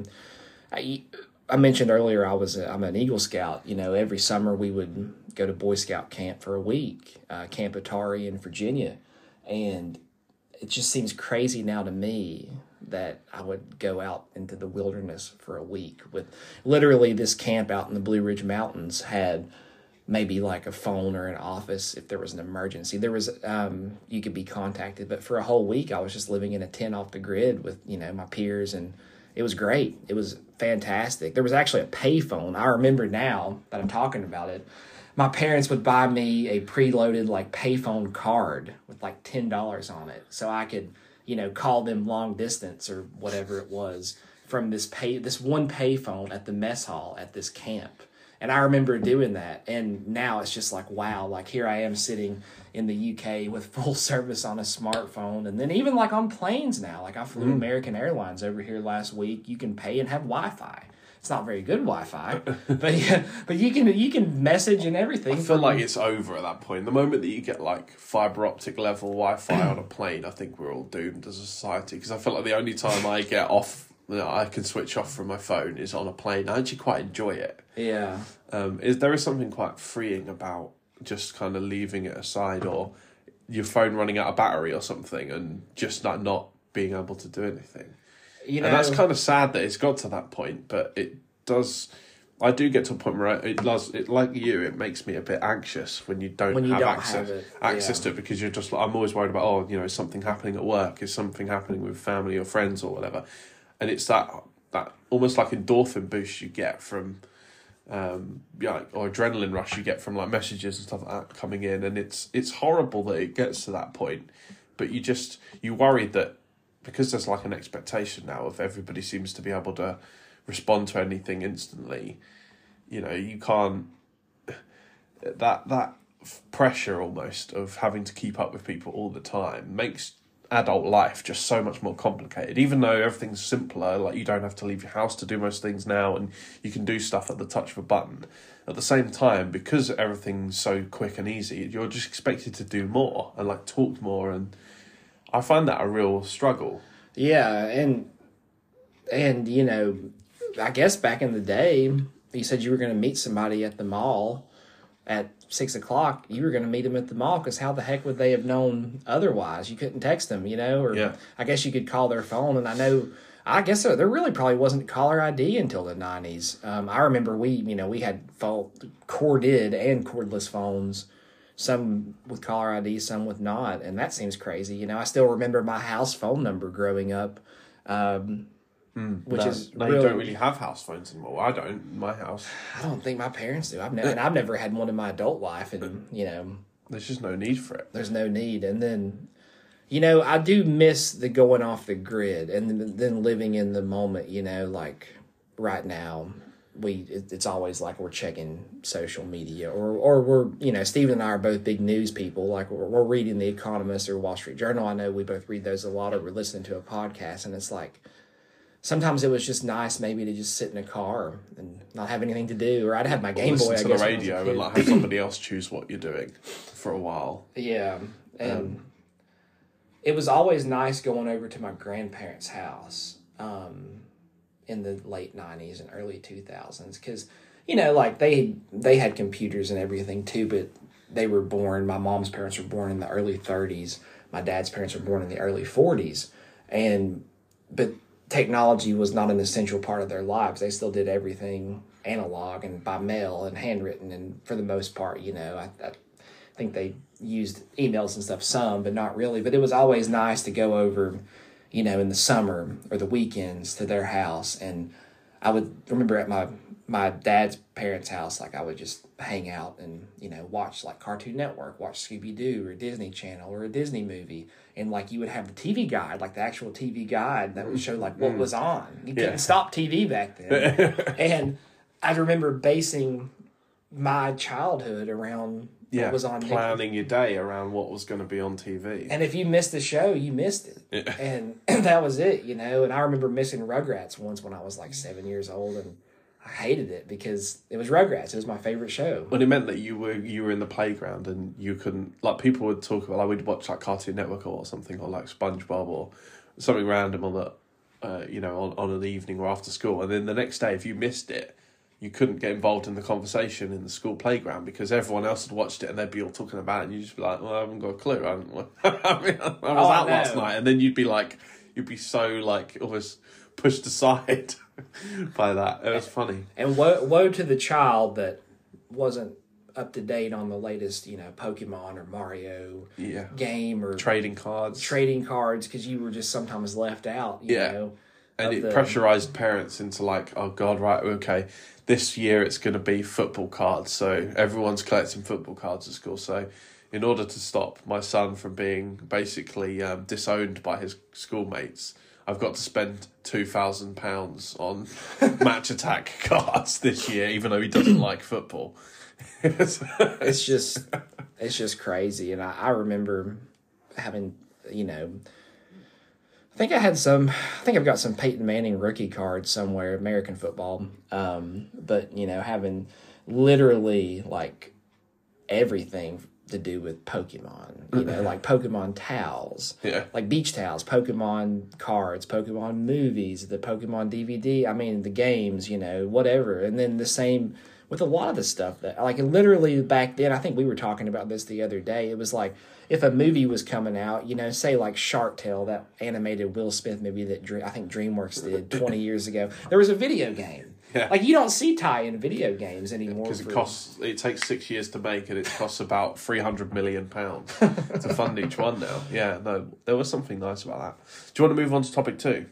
Speaker 2: I, I mentioned earlier I was I'm an Eagle Scout. You know, every summer we would go to Boy Scout camp for a week, uh, Camp Ottari in Virginia, and it just seems crazy now to me that I would go out into the wilderness for a week with literally this camp out in the Blue Ridge Mountains had maybe like a phone or an office if there was an emergency. There was um you could be contacted, but for a whole week I was just living in a tent off the grid with, you know, my peers and it was great. It was fantastic. There was actually a payphone. I remember now that I'm talking about it. My parents would buy me a preloaded like payphone card with like ten dollars on it, so I could, you know, call them long distance or whatever it was from this pay this one payphone at the mess hall at this camp. And I remember doing that. And now it's just like, wow, like here I am sitting in the UK with full service on a smartphone. And then even like on planes now, like I flew mm. American Airlines over here last week. You can pay and have Wi Fi. It's not very good Wi Fi, but yeah, but you can you can message and everything.
Speaker 1: I feel like it's over at that point. The moment that you get like fiber optic level Wi Fi on a plane, I think we're all doomed as a society. Because I feel like the only time I get off, know, I can switch off from my phone is on a plane. I actually quite enjoy it.
Speaker 2: yeah,
Speaker 1: Um, is there is something quite freeing about just kind of leaving it aside, or your phone running out of battery or something, and just like not being able to do anything.
Speaker 2: you know
Speaker 1: And that's kind of sad that it's got to that point, but it does. I do get to a point where I- it does. It like you, it makes me a bit anxious when you don't
Speaker 2: When you
Speaker 1: have
Speaker 2: don't
Speaker 1: access
Speaker 2: have it,
Speaker 1: access
Speaker 2: yeah.
Speaker 1: to it because you're just like I'm always worried about oh you know is something happening at work is something happening with family or friends or whatever, and it's that that almost like endorphin boost you get from um yeah or adrenaline rush you get from like messages and stuff like that coming in. And it's it's horrible that it gets to that point but you just you worried that because there's like an expectation now of everybody seems to be able to respond to anything instantly you know you can't that that pressure almost of having to keep up with people all the time makes adult life just so much more complicated. Even though everything's simpler like you don't have to leave your house to do most things now and you can do stuff at the touch of a button. At the same time because everything's so quick and easy you're just expected to do more and like talk more and i find that a real struggle.
Speaker 2: Yeah, and and you know, I guess back in the day, you said you were going to meet somebody at the mall at six o'clock. You were going to meet them at the mall because how the heck would they have known otherwise? You couldn't text them, you know, or
Speaker 1: Yeah.
Speaker 2: I guess you could call their phone. And I know, I guess there, there really probably wasn't caller ID until the nineties. Um, I remember we, you know, we had phone corded and cordless phones some with caller ID, some with not, and that seems crazy. You know, I still remember my house phone number growing up, um, Mm. which
Speaker 1: no,
Speaker 2: is
Speaker 1: no
Speaker 2: really,
Speaker 1: you don't really have house phones anymore i don't in my house
Speaker 2: I don't think my parents do. I've never, and I've never had one in my adult life, and you know,
Speaker 1: there's just no need for it
Speaker 2: there's no need. And then, you know, I do miss the going off the grid and then, then living in the moment. You know, like right now, we it, it's always like we're checking social media or or we're you know Stephen and I are both big news people. Like we're, we're reading the Economist or Wall Street Journal. I know we both read those a lot, or we're listening to a podcast, and it's like sometimes it was just nice maybe to just sit in a car and not have anything to do, or I'd have my Game
Speaker 1: Listen
Speaker 2: Boy. I
Speaker 1: to
Speaker 2: guess,
Speaker 1: the
Speaker 2: I
Speaker 1: radio and like have somebody else choose what you're doing for a while.
Speaker 2: Yeah, and it was always nice going over to my grandparents' house um, in the late '90s and early 2000s because you know, like they they had computers and everything too, but they were born. My mom's parents were born in the early 30s. My dad's parents were born in the early 40s, and but technology was not an essential part of their lives. They still did everything analog and by mail and handwritten, and for the most part, you know, I, I think they used emails and stuff some, but not really. But it was always nice to go over, you know, in the summer or the weekends to their house. And I would remember at my my dad's parents' house, like I would just hang out and you know watch like Cartoon Network, watch Scooby Doo or Disney Channel or a Disney movie, and like you would have the TV guide, like the actual TV guide that would show like what mm. was on. You couldn't stop TV back then, and I remember basing my childhood around
Speaker 1: Yeah,
Speaker 2: what was on Nick-
Speaker 1: planning your day around what was going to be on TV.
Speaker 2: and if you missed the show, you missed it. And that was it, you know. And I remember missing Rugrats once when I was like seven years old, and I hated it because it was Rugrats. It was my favorite show.
Speaker 1: When it meant that you were you were in the playground and you couldn't like people would talk about like we'd watch like Cartoon Network or something or like SpongeBob or something random on the uh, you know on, on an evening or after school. And then the next day if you missed it you couldn't get involved in the conversation in the school playground because everyone else had watched it and they'd be all talking about it and you'd just be like well I haven't got a clue. I, don't, I, mean, I was
Speaker 2: Oh,
Speaker 1: out last night. And then you'd be like you'd be so like almost pushed aside by that it was funny
Speaker 2: And woe, woe to the child that wasn't up to date on the latest, you know, Pokemon or Mario
Speaker 1: yeah
Speaker 2: game or
Speaker 1: trading cards
Speaker 2: trading cards because you were just sometimes left out. You
Speaker 1: Yeah.
Speaker 2: know,
Speaker 1: and it
Speaker 2: the-
Speaker 1: pressurized parents into like oh god right okay this year it's going to be football cards so everyone's collecting football cards at school so in order to stop my son from being basically um, disowned by his schoolmates i've got to spend 2000 pounds on Match Attax cards this year even though he doesn't like football.
Speaker 2: It's just it's just crazy. And I, I remember having you know i think i had some i think i've got some peyton manning rookie cards somewhere american football. Um, but you know having literally like everything to do with pokemon you know mm-hmm. like pokemon towels
Speaker 1: yeah
Speaker 2: like beach towels, Pokemon cards, Pokemon movies, the Pokemon DVD. I mean, the games, you know, whatever. And then the same with a lot of the stuff that, like, literally back then, I think we were talking about this the other day. It was like if a movie was coming out, you know, say like Shark Tale, that animated Will Smith movie that I think DreamWorks did 20 years ago, there was a video game.
Speaker 1: Yeah.
Speaker 2: Like, you don't see tie in video games anymore.
Speaker 1: because it costs it takes six years to make and it costs about 300 million pounds to fund each one now yeah no there was something nice about that do you want to move on to topic two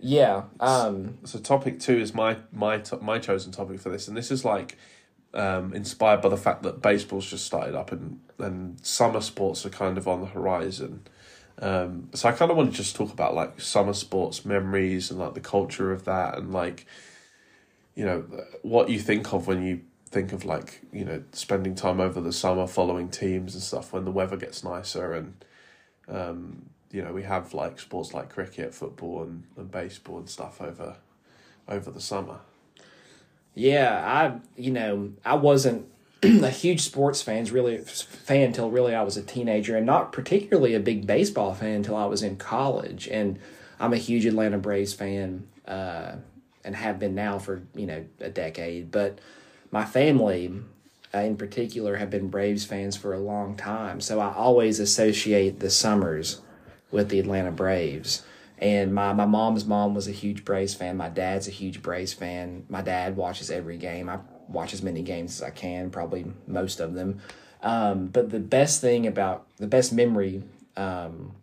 Speaker 2: Yeah. Um,
Speaker 1: so topic two is my my to- my chosen topic for this and this is like um, inspired by the fact that baseball's just started up and and summer sports are kind of on the horizon um, so I kind of want to just talk about like summer sports memories and like the culture of that and like you know what you think of when you think of like you know spending time over the summer following teams and stuff when the weather gets nicer and um, you know we have like sports like cricket football and, and baseball and stuff over over the summer
Speaker 2: Yeah, I you know I wasn't a huge sports fans really fan until really I was a teenager, and not particularly a big baseball fan until I was in college. And I'm a huge Atlanta Braves fan, uh, and have been now for you know a decade. But my family, uh, in particular, have been Braves fans for a long time, so I always associate the summers with the Atlanta Braves. And my, my mom's mom was a huge Braves fan. My dad's a huge Braves fan. My dad watches every game. I watch as many games as I can, probably most of them. Um, but the best thing about the best memory um,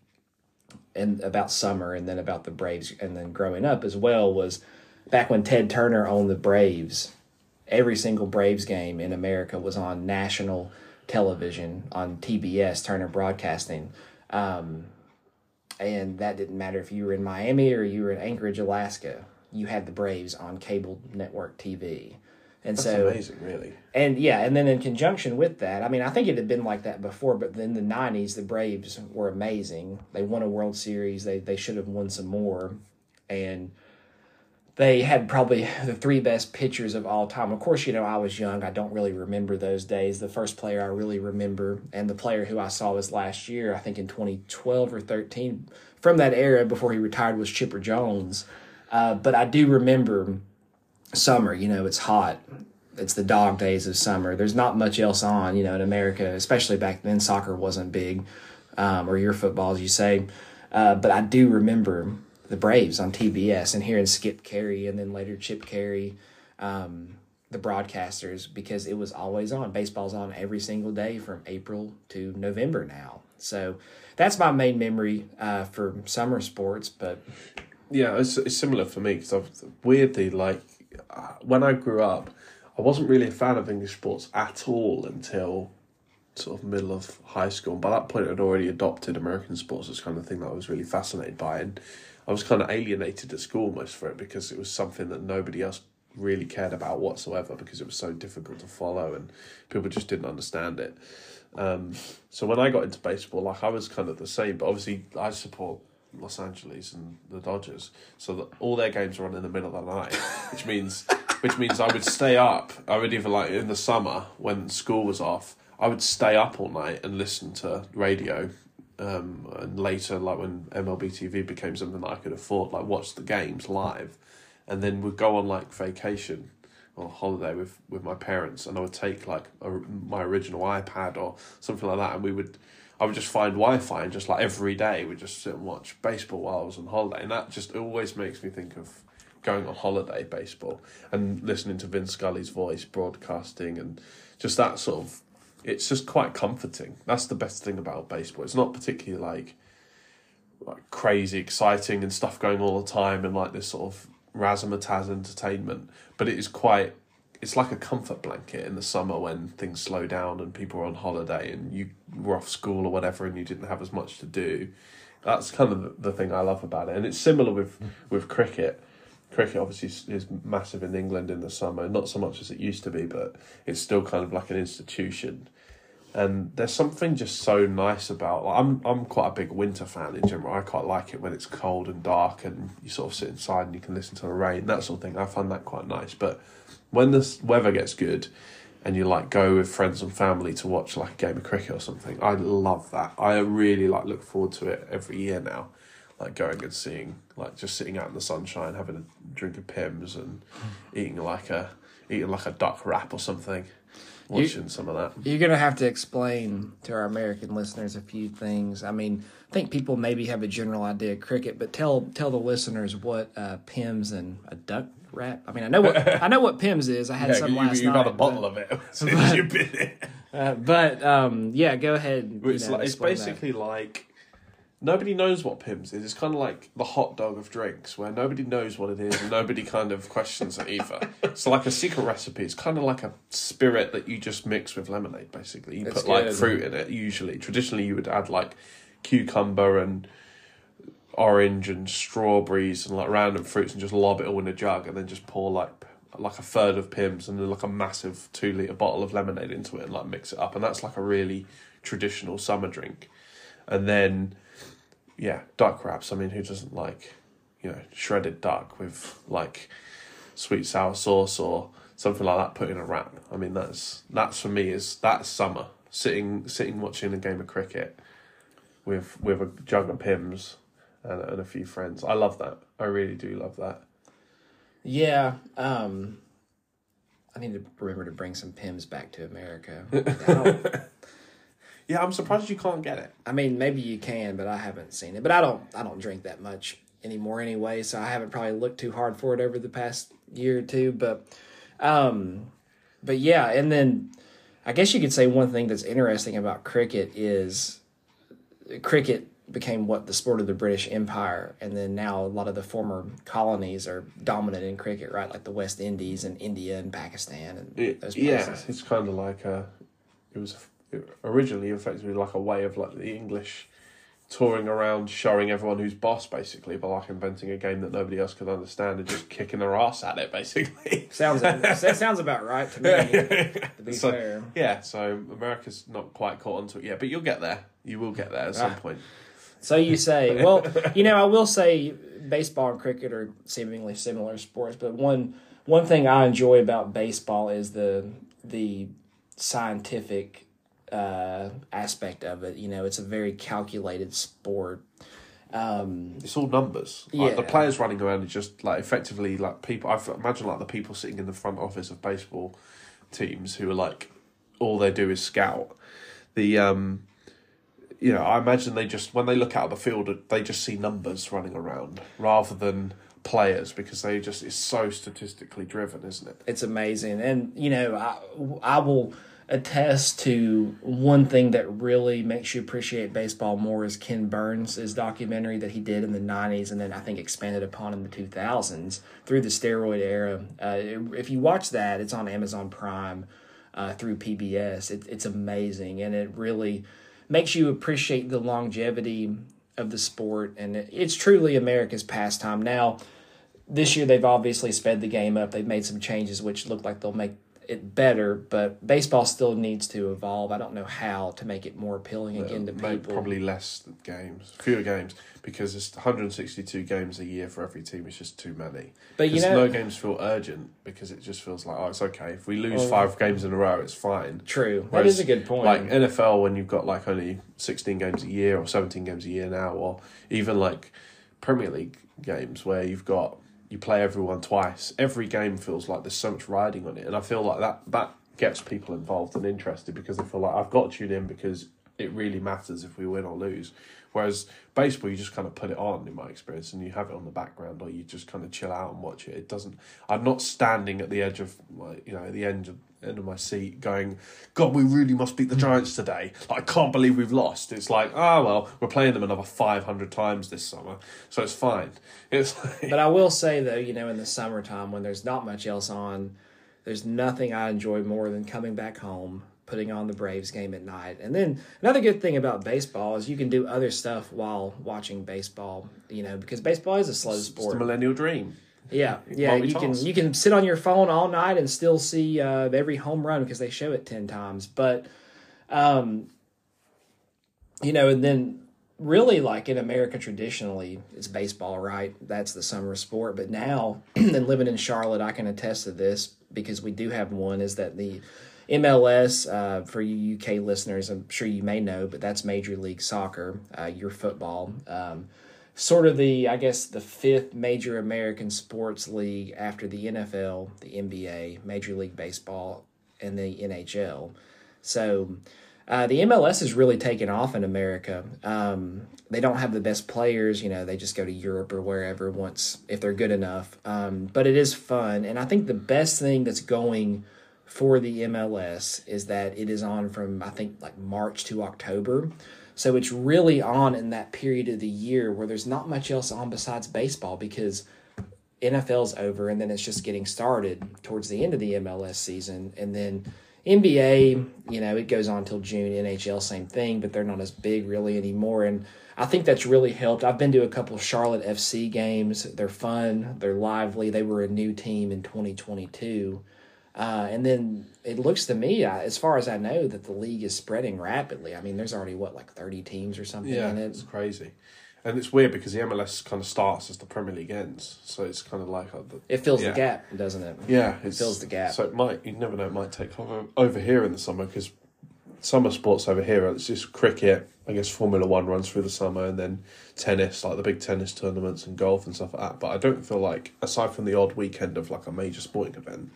Speaker 2: and about summer and then about the Braves and then growing up as well was back when Ted Turner owned the Braves. Every single Braves game in America was on national television on TBS, Turner Broadcasting. Um, and that didn't matter if you were in Miami or you were in Anchorage, Alaska. You had the Braves on cable network TV. And
Speaker 1: That's
Speaker 2: so
Speaker 1: amazing, really.
Speaker 2: and yeah, and then in conjunction with that, I mean, I think it had been like that before, but in the '90s, the Braves were amazing. They won a World Series. They they should have won some more, and they had probably the three best pitchers of all time. Of course, you know I was young. I don't really remember those days. The first player I really remember, and the player who I saw was last year, I think in 2012 or 13, from that era before he retired, was Chipper Jones. Uh, but I do remember summer. You know, it's hot. It's the dog days of summer. There's not much else on, you know, in America, especially back then. Soccer wasn't big, um, or your football, as you say. Uh, but I do remember the Braves on TBS and hearing Skip Caray and then later Chip Caray, um, the broadcasters, because it was always on. Baseball's on every single day from April to November now. So that's my main memory uh, for summer sports. But
Speaker 1: Yeah, it's, it's similar for me because I've weirdly like uh, when I grew up, I wasn't really a fan of English sports at all until sort of middle of high school. And by that point, I'd already adopted American sports as kind of thing that I was really fascinated by, and I was kind of alienated at school almost for it because it was something that nobody else really cared about whatsoever because it was so difficult to follow and people just didn't understand it. Um, so when I got into baseball, like I was kind of the same, but obviously I support Los Angeles and the Dodgers, so that all their games are on in the middle of the night, which means which means I would stay up. I would even like in the summer when school was off, I would stay up all night and listen to radio. Um, and later, like when MLB TV became something that I could afford, like watch the games live, and then we'd go on like vacation or holiday with with my parents, and I would take like a, my original iPad or something like that, and we would. I would just find Wi-Fi and just like every day we'd just sit and watch baseball while I was on holiday, and that just always makes me think of going on holiday baseball and listening to Vin Scully's voice broadcasting and just that sort of. It's just quite comforting. That's the best thing about baseball. It's not particularly like like crazy exciting and stuff going all the time and like this sort of razzmatazz entertainment, but it is quite. It's like a comfort blanket in the summer when things slow down and people are on holiday and you were off school or whatever and you didn't have as much to do. That's kind of the, thing I love about it, and it's similar with with cricket. Cricket obviously is, massive in England in the summer, not so much as it used to be, but it's still kind of like an institution and there's something just so nice about like, I'm I'm quite a big winter fan in general. I quite like it when it's cold and dark and you sort of sit inside and you can listen to the rain that sort of thing. I find that quite nice. But when the weather gets good and you like go with friends and family to watch like a game of cricket or something, I love that. I really like look forward to it every year now. Like going and seeing like just sitting out in the sunshine, having a drink of Pimm's and eating like a eating like a duck wrap or something. Watching some of that.
Speaker 2: You're gonna have to explain to our American listeners a few things. I mean, I think people maybe have a general idea of cricket, but tell tell the listeners what uh, Pimm's and a duck wrap. I mean, I know what I know what Pimm's is. I had
Speaker 1: Yeah,
Speaker 2: some
Speaker 1: you,
Speaker 2: last
Speaker 1: you've
Speaker 2: night.
Speaker 1: had a bottle of it since you've been
Speaker 2: but, uh, but um, yeah, go ahead. you
Speaker 1: It's,
Speaker 2: know,
Speaker 1: like, it's
Speaker 2: explain that.
Speaker 1: basically like nobody knows what Pimm's is. It's kind of like the hot dog of drinks, where nobody knows what it is and nobody kind of questions it either. It's like a secret recipe. It's kind of like a spirit that you just mix with lemonade. Basically, you
Speaker 2: It's
Speaker 1: put like
Speaker 2: good.
Speaker 1: fruit in it. Usually, traditionally, you would add like cucumber and orange and strawberries and like random fruits and just lob it all in a jug and then just pour like like a third of Pimm's and then like a massive two liter bottle of lemonade into it and like mix it up and that's like a really traditional summer drink. And then yeah, duck wraps. I mean, who doesn't like you know shredded duck with like sweet sour sauce or something like that put in a wrap? I mean, that's that's for me is that's summer sitting sitting watching a game of cricket with with a jug of Pimm's and, and a few friends. I love that. I really do love that.
Speaker 2: Yeah. Um, I need to remember to bring some Pimm's back to America.
Speaker 1: Yeah, I'm surprised you can't get it.
Speaker 2: I mean, maybe you can, but I haven't seen it. But I don't. I don't drink that much anymore anyway, so I haven't probably looked too hard for it over the past year or two. But, um, but yeah, and then I guess you could say one thing that's interesting about cricket is cricket became what the sport of the British Empire, and then now a lot of the former colonies are dominant in cricket, right? Like the West Indies and India and Pakistan and
Speaker 1: It-
Speaker 2: those
Speaker 1: yeah, it's kind of like a. It was originally effectively like a way of like the English touring around showing everyone who's boss basically by like inventing a game that nobody else could understand and just kicking their ass at it basically
Speaker 2: Sounds that sounds about right to me. To be
Speaker 1: So-
Speaker 2: fair,
Speaker 1: yeah so america's not quite caught onto it yet but you'll get there you will get there at some
Speaker 2: Ah.
Speaker 1: point
Speaker 2: so you say. Well, you know, I will say baseball and cricket are seemingly similar sports, but one one thing I enjoy about baseball is the the scientific uh, aspect of it. You know, it's a very calculated sport. Um,
Speaker 1: it's all numbers. Like the players running around are just like effectively like people i imagine like the people sitting in the front office of baseball teams who are like all they do is scout. The um you know i imagine they just when they look out of the field they just see numbers running around rather than players because they just it's so statistically driven isn't it?
Speaker 2: It's amazing. And you know I, I will attest to one thing that really makes you appreciate baseball more is ken burns' documentary that he did in the 90s and then i think expanded upon in the 2000s through the steroid era. Uh, if you watch that it's on amazon prime uh, through pbs it, it's amazing and it really makes you appreciate the longevity of the sport and it, it's truly america's pastime. Now this year they've obviously sped the game up. They've made some changes which look like they'll make it better, but baseball still needs to evolve. I don't know how to make it more appealing again to people.
Speaker 1: probably less games fewer games because it's 162 games a year for every team it's just too many
Speaker 2: But you know,
Speaker 1: no games feel urgent because it just feels like oh it's okay if we lose
Speaker 2: Well-
Speaker 1: five games in a row it's fine
Speaker 2: true. that
Speaker 1: Whereas,
Speaker 2: is a good point.
Speaker 1: like NFL when you've got like only 16 games a year or 17 games a year now or even like Premier League games where you've got you play everyone twice every game feels like there's so much riding on it and I feel like that that gets people involved and interested because they feel like I've got to tune in because it really matters if we win or lose. Whereas baseball you just kind of put it on in my experience and you have it on the background or you just kind of chill out and watch it. It doesn't I'm not standing at the edge of my you know the end of end of my seat going god we really must beat the giants today. Like, i can't believe we've lost. It's like ah well we're playing them another 500 times this summer so it's fine. It's like,
Speaker 2: But I will say though, you know, in the summertime when there's not much else on, there's nothing I enjoy more than coming back home, putting on the Braves game at night. And then another good thing about baseball is you can do other stuff while watching baseball, you know, because baseball is a slow sport.
Speaker 1: it's the millennial dream
Speaker 2: Yeah, yeah. You can you can sit on your phone all night and still see uh, every home run because they show it ten times. But, um, you know, and then really like in America traditionally it's baseball, right? That's the summer sport. But now, and living in Charlotte, I can attest to this because we do have one. Is that the MLS uh, for you UK listeners? I'm sure you may know, but that's Major League Soccer, uh, your football. Um, sort of the I guess the fifth major American sports league after the NFL, the NBA, Major League Baseball, and the NHL. So uh, the MLS is really taken off in America. Um, they don't have the best players, you know. They just go to Europe or wherever once if they're good enough. Um, but it is fun, and I think the best thing that's going for the MLS is that it is on from I think like March to October. So it's really on in that period of the year where there's not much else on besides baseball because NFL's over and then it's just getting started towards the end of the MLS season and then NBA, you know, it goes on till June. NHL, same thing, but they're not as big really anymore. And I think that's really helped. I've been to a couple of Charlotte FC games. They're fun, they're lively. They were a new team in 2022. Uh, and then it looks to me, uh, as far as I know, that the league is spreading rapidly. I mean, there's already what like 30 teams or something
Speaker 1: yeah
Speaker 2: in
Speaker 1: it's crazy and it's weird because the MLS kind of starts as the Premier League ends so it's kind of like uh, the,
Speaker 2: It fills
Speaker 1: Yeah.
Speaker 2: the gap, doesn't it?
Speaker 1: Yeah, it
Speaker 2: fills the gap.
Speaker 1: So it might you never know it might take over over here in the summer because summer sports over here it's just cricket. I guess Formula One runs through the summer and then tennis, like the big tennis tournaments and golf and stuff like that. But I don't feel like aside from the odd weekend of like a major sporting event,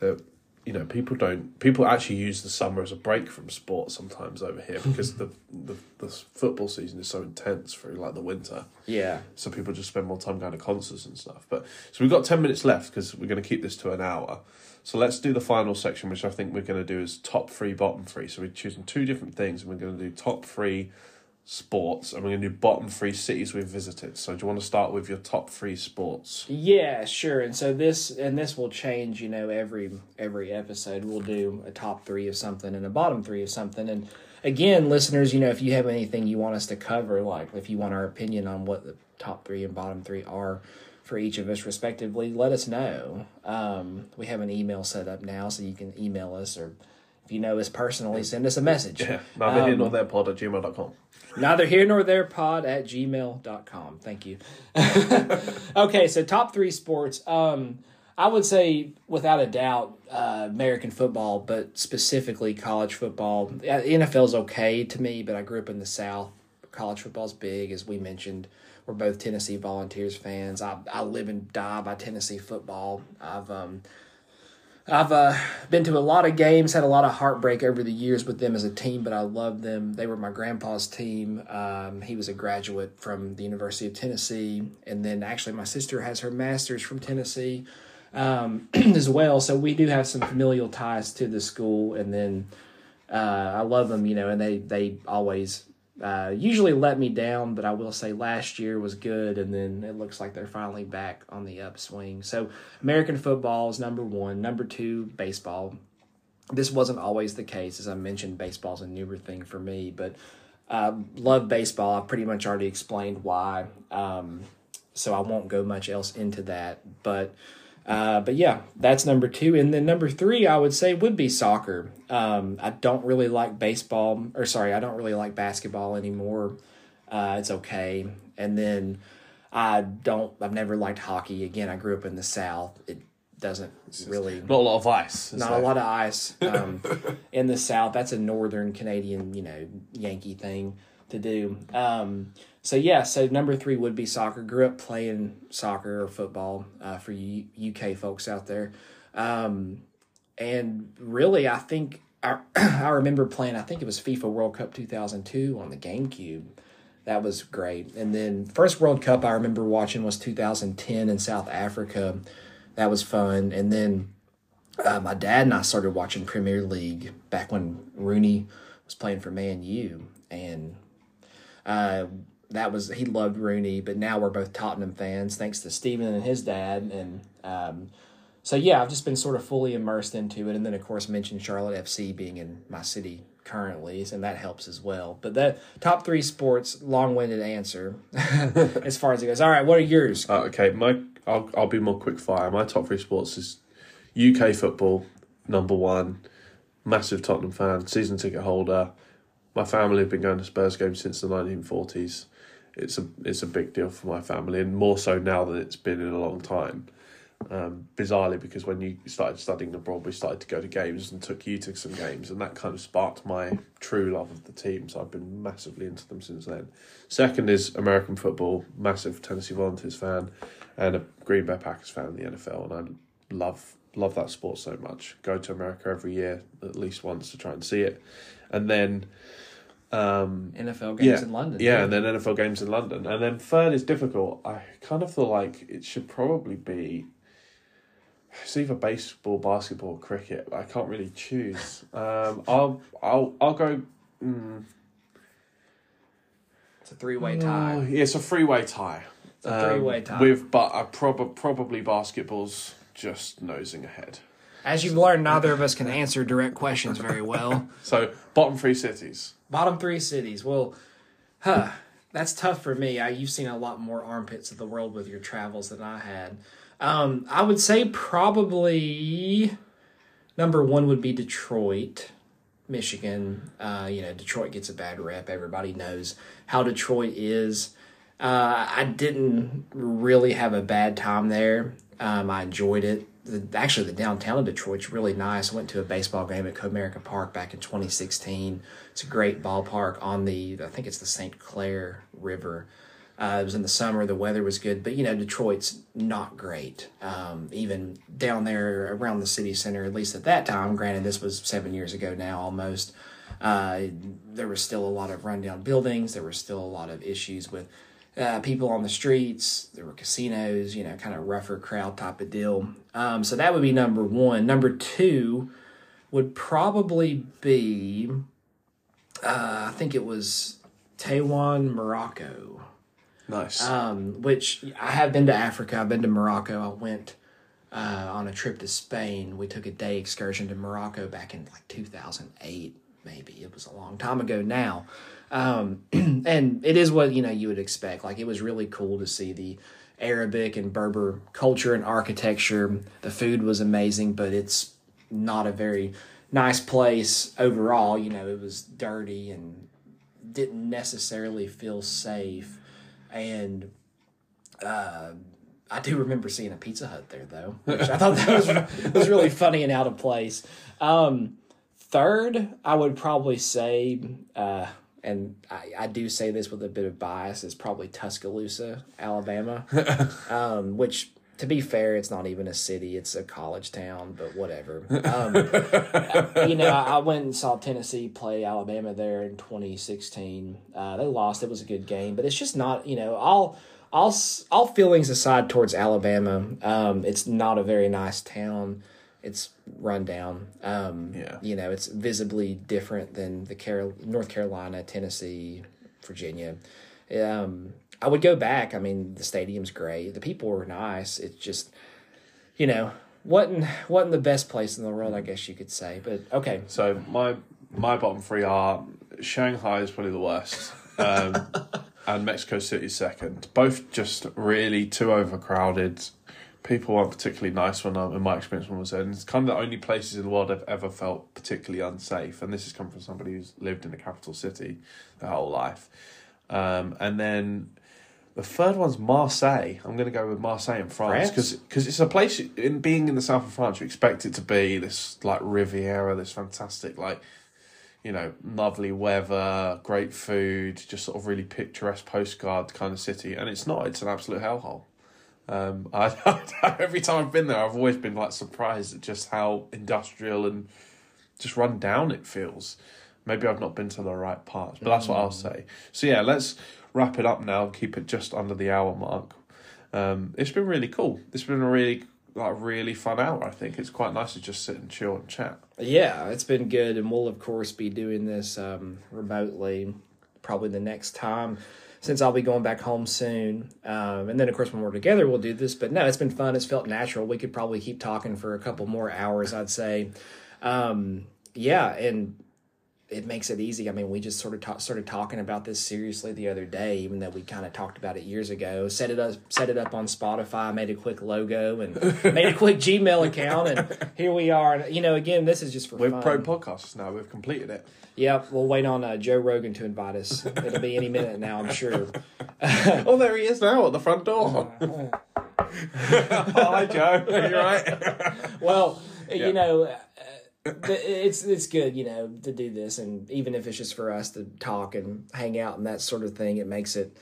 Speaker 1: that you know people don't people actually use the summer as a break from sport sometimes over here because the, the the football season is so intense through like the winter
Speaker 2: Yeah.
Speaker 1: so people just spend more time going to concerts and stuff. But so we've got ten minutes left because we're going to keep this to an hour. So let's do the final section, which I think we're going to do is top three, bottom three. So we're choosing two different things, and we're going to do top three sports, and we're going to do bottom three cities we've visited. So, do you want to start with your top three sports?
Speaker 2: Yeah, sure. And so this and this will change, you know, every every episode. We'll do a top three of something and a bottom three of something. And again, listeners, you know, if you have anything you want us to cover, like if you want our opinion on what the top three and bottom three are for each of us respectively, let us know. Um, we have an email set up now, so you can email us or if you know us personally, send us a message.
Speaker 1: Yeah, neither here nor there pod at gmail.com.
Speaker 2: Neither here nor there pod at gmail.com. Thank you. okay, so top three sports. Um, I would say, without a doubt, uh, American football, but specifically college football. The NFL's okay to me, but I grew up in the South. College football's big, as we mentioned. We're both Tennessee Volunteers fans. I, I live and die by Tennessee football. I've um, I've uh, been to a lot of games, had a lot of heartbreak over the years with them as a team, but I love them. They were my grandpa's team. Um, he was a graduate from the University of Tennessee, and then actually my sister has her master's from Tennessee um, as well. So we do have some familial ties to the school, and then uh, I love them, you know, and they they always uh, usually let me down, but I will say last year was good, and then it looks like they're finally back on the upswing. So American football is number one. Number two, baseball. This wasn't always the case, as I mentioned. Baseball's a newer thing for me, but uh, love baseball. I've pretty much already explained why, um, so I won't go much else into that. But uh, but yeah, that's number two. And then number three, I would say, would be soccer. Um, I don't really like baseball, or sorry, I don't really like basketball anymore. Uh, it's okay. And then I don't, I've never liked hockey. Again, I grew up in the South. It doesn't really.
Speaker 1: Not a lot of ice.
Speaker 2: Not
Speaker 1: there?
Speaker 2: a lot of ice um, in the South. That's a Northern Canadian, you know, Yankee thing to do. Um, so yeah, so number three would be soccer. Grew up playing soccer or football uh, for you UK folks out there, um, and really, I think I, I remember playing. I think it was FIFA World Cup two thousand two on the GameCube. That was great. And then first World Cup I remember watching was 2010 in South Africa. That was fun. And then uh, my dad and I started watching Premier League back when Rooney was playing for Man U, and uh, that was he loved Rooney. But now we're both Tottenham fans, thanks to Stephen and his dad, and um, so yeah, I've just been sort of fully immersed into it, and then of course mentioned Charlotte FC being in my city currently, and that helps as well. But that top three sports, long-winded answer as far as it goes. All right, what are yours?
Speaker 1: Uh, okay, my I'll I'll be more quick fire. My top three sports is UK football, number one. Massive Tottenham fan, season ticket holder. My family have been going to Spurs games since the nineteen forties. It's a it's a big deal for my family, and more so now that it's been in a long time. Um, bizarrely, because when you started studying abroad, we started to go to games and took you to some games, and that kind of sparked my true love of the team. So I've been massively into them since then. Second is American football, massive Tennessee Volunteers fan, and a Green Bay Packers fan in the NFL, and I love love that sport so much. Go to America every year at least once to try and see it, and then um,
Speaker 2: NFL games
Speaker 1: yeah,
Speaker 2: in London.
Speaker 1: yeah, and then NFL games in London, and then third is difficult. I kind of feel like it should probably be. It's either baseball, basketball, or cricket. I can't really choose. Um, I'll I'll I'll go. Mm,
Speaker 2: it's a three-way tie.
Speaker 1: oh, yeah, it's a three-way tie.
Speaker 2: It's a three-way tie.
Speaker 1: With but I prob- probably basketball's just nosing ahead.
Speaker 2: As you've learned, neither of us can answer direct questions very well.
Speaker 1: So bottom three cities.
Speaker 2: Bottom three cities. Well, huh, that's tough for me. I, you've seen a lot more armpits of the world with your travels than I had. Um, I would say probably number one would be Detroit, Michigan. Uh, you know, Detroit gets a bad rep. Everybody knows how Detroit is. Uh, I didn't really have a bad time there. Um, I enjoyed it. The, actually, the downtown of Detroit's really nice. I went to a baseball game at Comerica Park back in 2016. It's a great ballpark on the, I think it's the St. Clair River. Uh, it was in the summer. The weather was good, but you know Detroit's not great. Um, even down there around the city center, at least at that time. Granted, this was seven years ago now, almost. Uh, there was still a lot of rundown buildings. There were still a lot of issues with uh, people on the streets. There were casinos, you know, kind of rougher crowd type of deal. Um, so that would be number one. Number two would probably be, uh, I think it was Tangier, Morocco.
Speaker 1: Nice.
Speaker 2: Um, which I have been to Africa. I've been to Morocco. I went uh, on a trip to Spain. We took a day excursion to Morocco back in like 2008, maybe. It was a long time ago now. Um, and it is what you know you would expect. Like it was really cool to see the Arabic and Berber culture and architecture. The food was amazing, but it's not a very nice place overall. You know, it was dirty and didn't necessarily feel safe. And uh, I do remember seeing a Pizza Hut there though, which I thought that was was really funny and out of place. Um, third, I would probably say, uh, and I, I do say this with a bit of bias, is probably Tuscaloosa, Alabama, um, which. To be fair, it's not even a city; it's a college town. But whatever. Um, you know, I went and saw Tennessee play Alabama there in 2016. Uh, they lost. It was a good game, but it's just not. You know, all all all feelings aside towards Alabama, um, it's not a very nice town. It's run down. Um,
Speaker 1: Yeah.
Speaker 2: You know, it's visibly different than the Carol- North Carolina, Tennessee, Virginia. Um, I would go back. I mean, the stadium's great. The people were nice. It's just, you know, wasn't wasn't the best place in the world, I guess you could say. But okay,
Speaker 1: So my my bottom three are Shanghai is probably the worst, um, and Mexico City second. Both just really too overcrowded. People aren't particularly nice when I, in my experience when I was there. And it's kind of the only places in the world I've ever felt particularly unsafe. And this has come from somebody who's lived in a capital city their whole life. Um, and then the third one's Marseille. I'm going to go with Marseille in France
Speaker 2: France?
Speaker 1: because it's a place in being in the south of France you expect it to be this like Riviera, this fantastic like you know lovely weather, great food, just sort of really picturesque postcard kind of city, and it's not. It's an absolute hellhole. Um, I, every time I've been there, I've always been like surprised at just how industrial and just run down it feels. Maybe I've not been to the right parts, but that's what I'll say. So yeah, let's wrap it up now keep it just under the hour mark. Um, it's been really cool. It's been a really like really fun hour. I think it's quite nice to just sit and chill and chat.
Speaker 2: Yeah, it's been good, and we'll of course be doing this um, remotely, probably the next time, since I'll be going back home soon. Um, and then of course when we're together, we'll do this. But no, it's been fun. It's felt natural. We could probably keep talking for a couple more hours, I'd say. Um, yeah, and it makes it easy. I mean, we just sort of ta- started talking about this seriously the other day, even though we kind of talked about it years ago. Set it up, set it up on Spotify, made a quick logo, and made a quick Gmail account, and here we are. And you know, again, this is just for
Speaker 1: We're
Speaker 2: fun.
Speaker 1: pro podcasts now. We've completed it.
Speaker 2: Yep, we'll wait on uh, Joe Rogan to invite us. It'll be any minute now, I'm sure.
Speaker 1: oh, there he is now at the front door. oh, hi, Joe. Are You're right.
Speaker 2: Well,
Speaker 1: Yeah.
Speaker 2: you know, uh, it's it's good, you know, to do this, and even if it's just for us to talk and hang out and that sort of thing, it makes it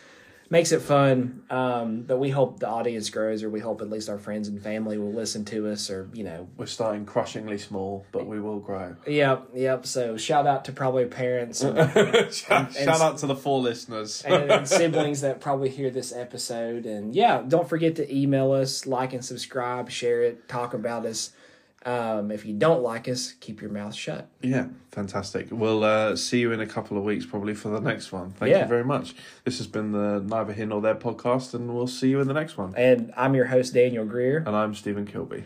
Speaker 2: makes it fun. Um, but we hope the audience grows, or we hope at least our friends and family will listen to us, or you know,
Speaker 1: We're starting crushingly small, but we will grow.
Speaker 2: yep, yep. So shout out to probably parents and,
Speaker 1: shout, shout out to the four listeners.
Speaker 2: and, and siblings that probably hear this episode. And yeah, don't forget to email us, like and subscribe, share it, talk about us. Um, if you don't like us, keep your mouth shut.
Speaker 1: Yeah, fantastic. We'll uh, see you in a couple of weeks, probably for the next one. Thank
Speaker 2: Yeah.
Speaker 1: you very much. This has been the Neither Here Nor There podcast, and we'll see you in the next one.
Speaker 2: And I'm your host, Daniel Greer.
Speaker 1: And I'm Stephen Kilby.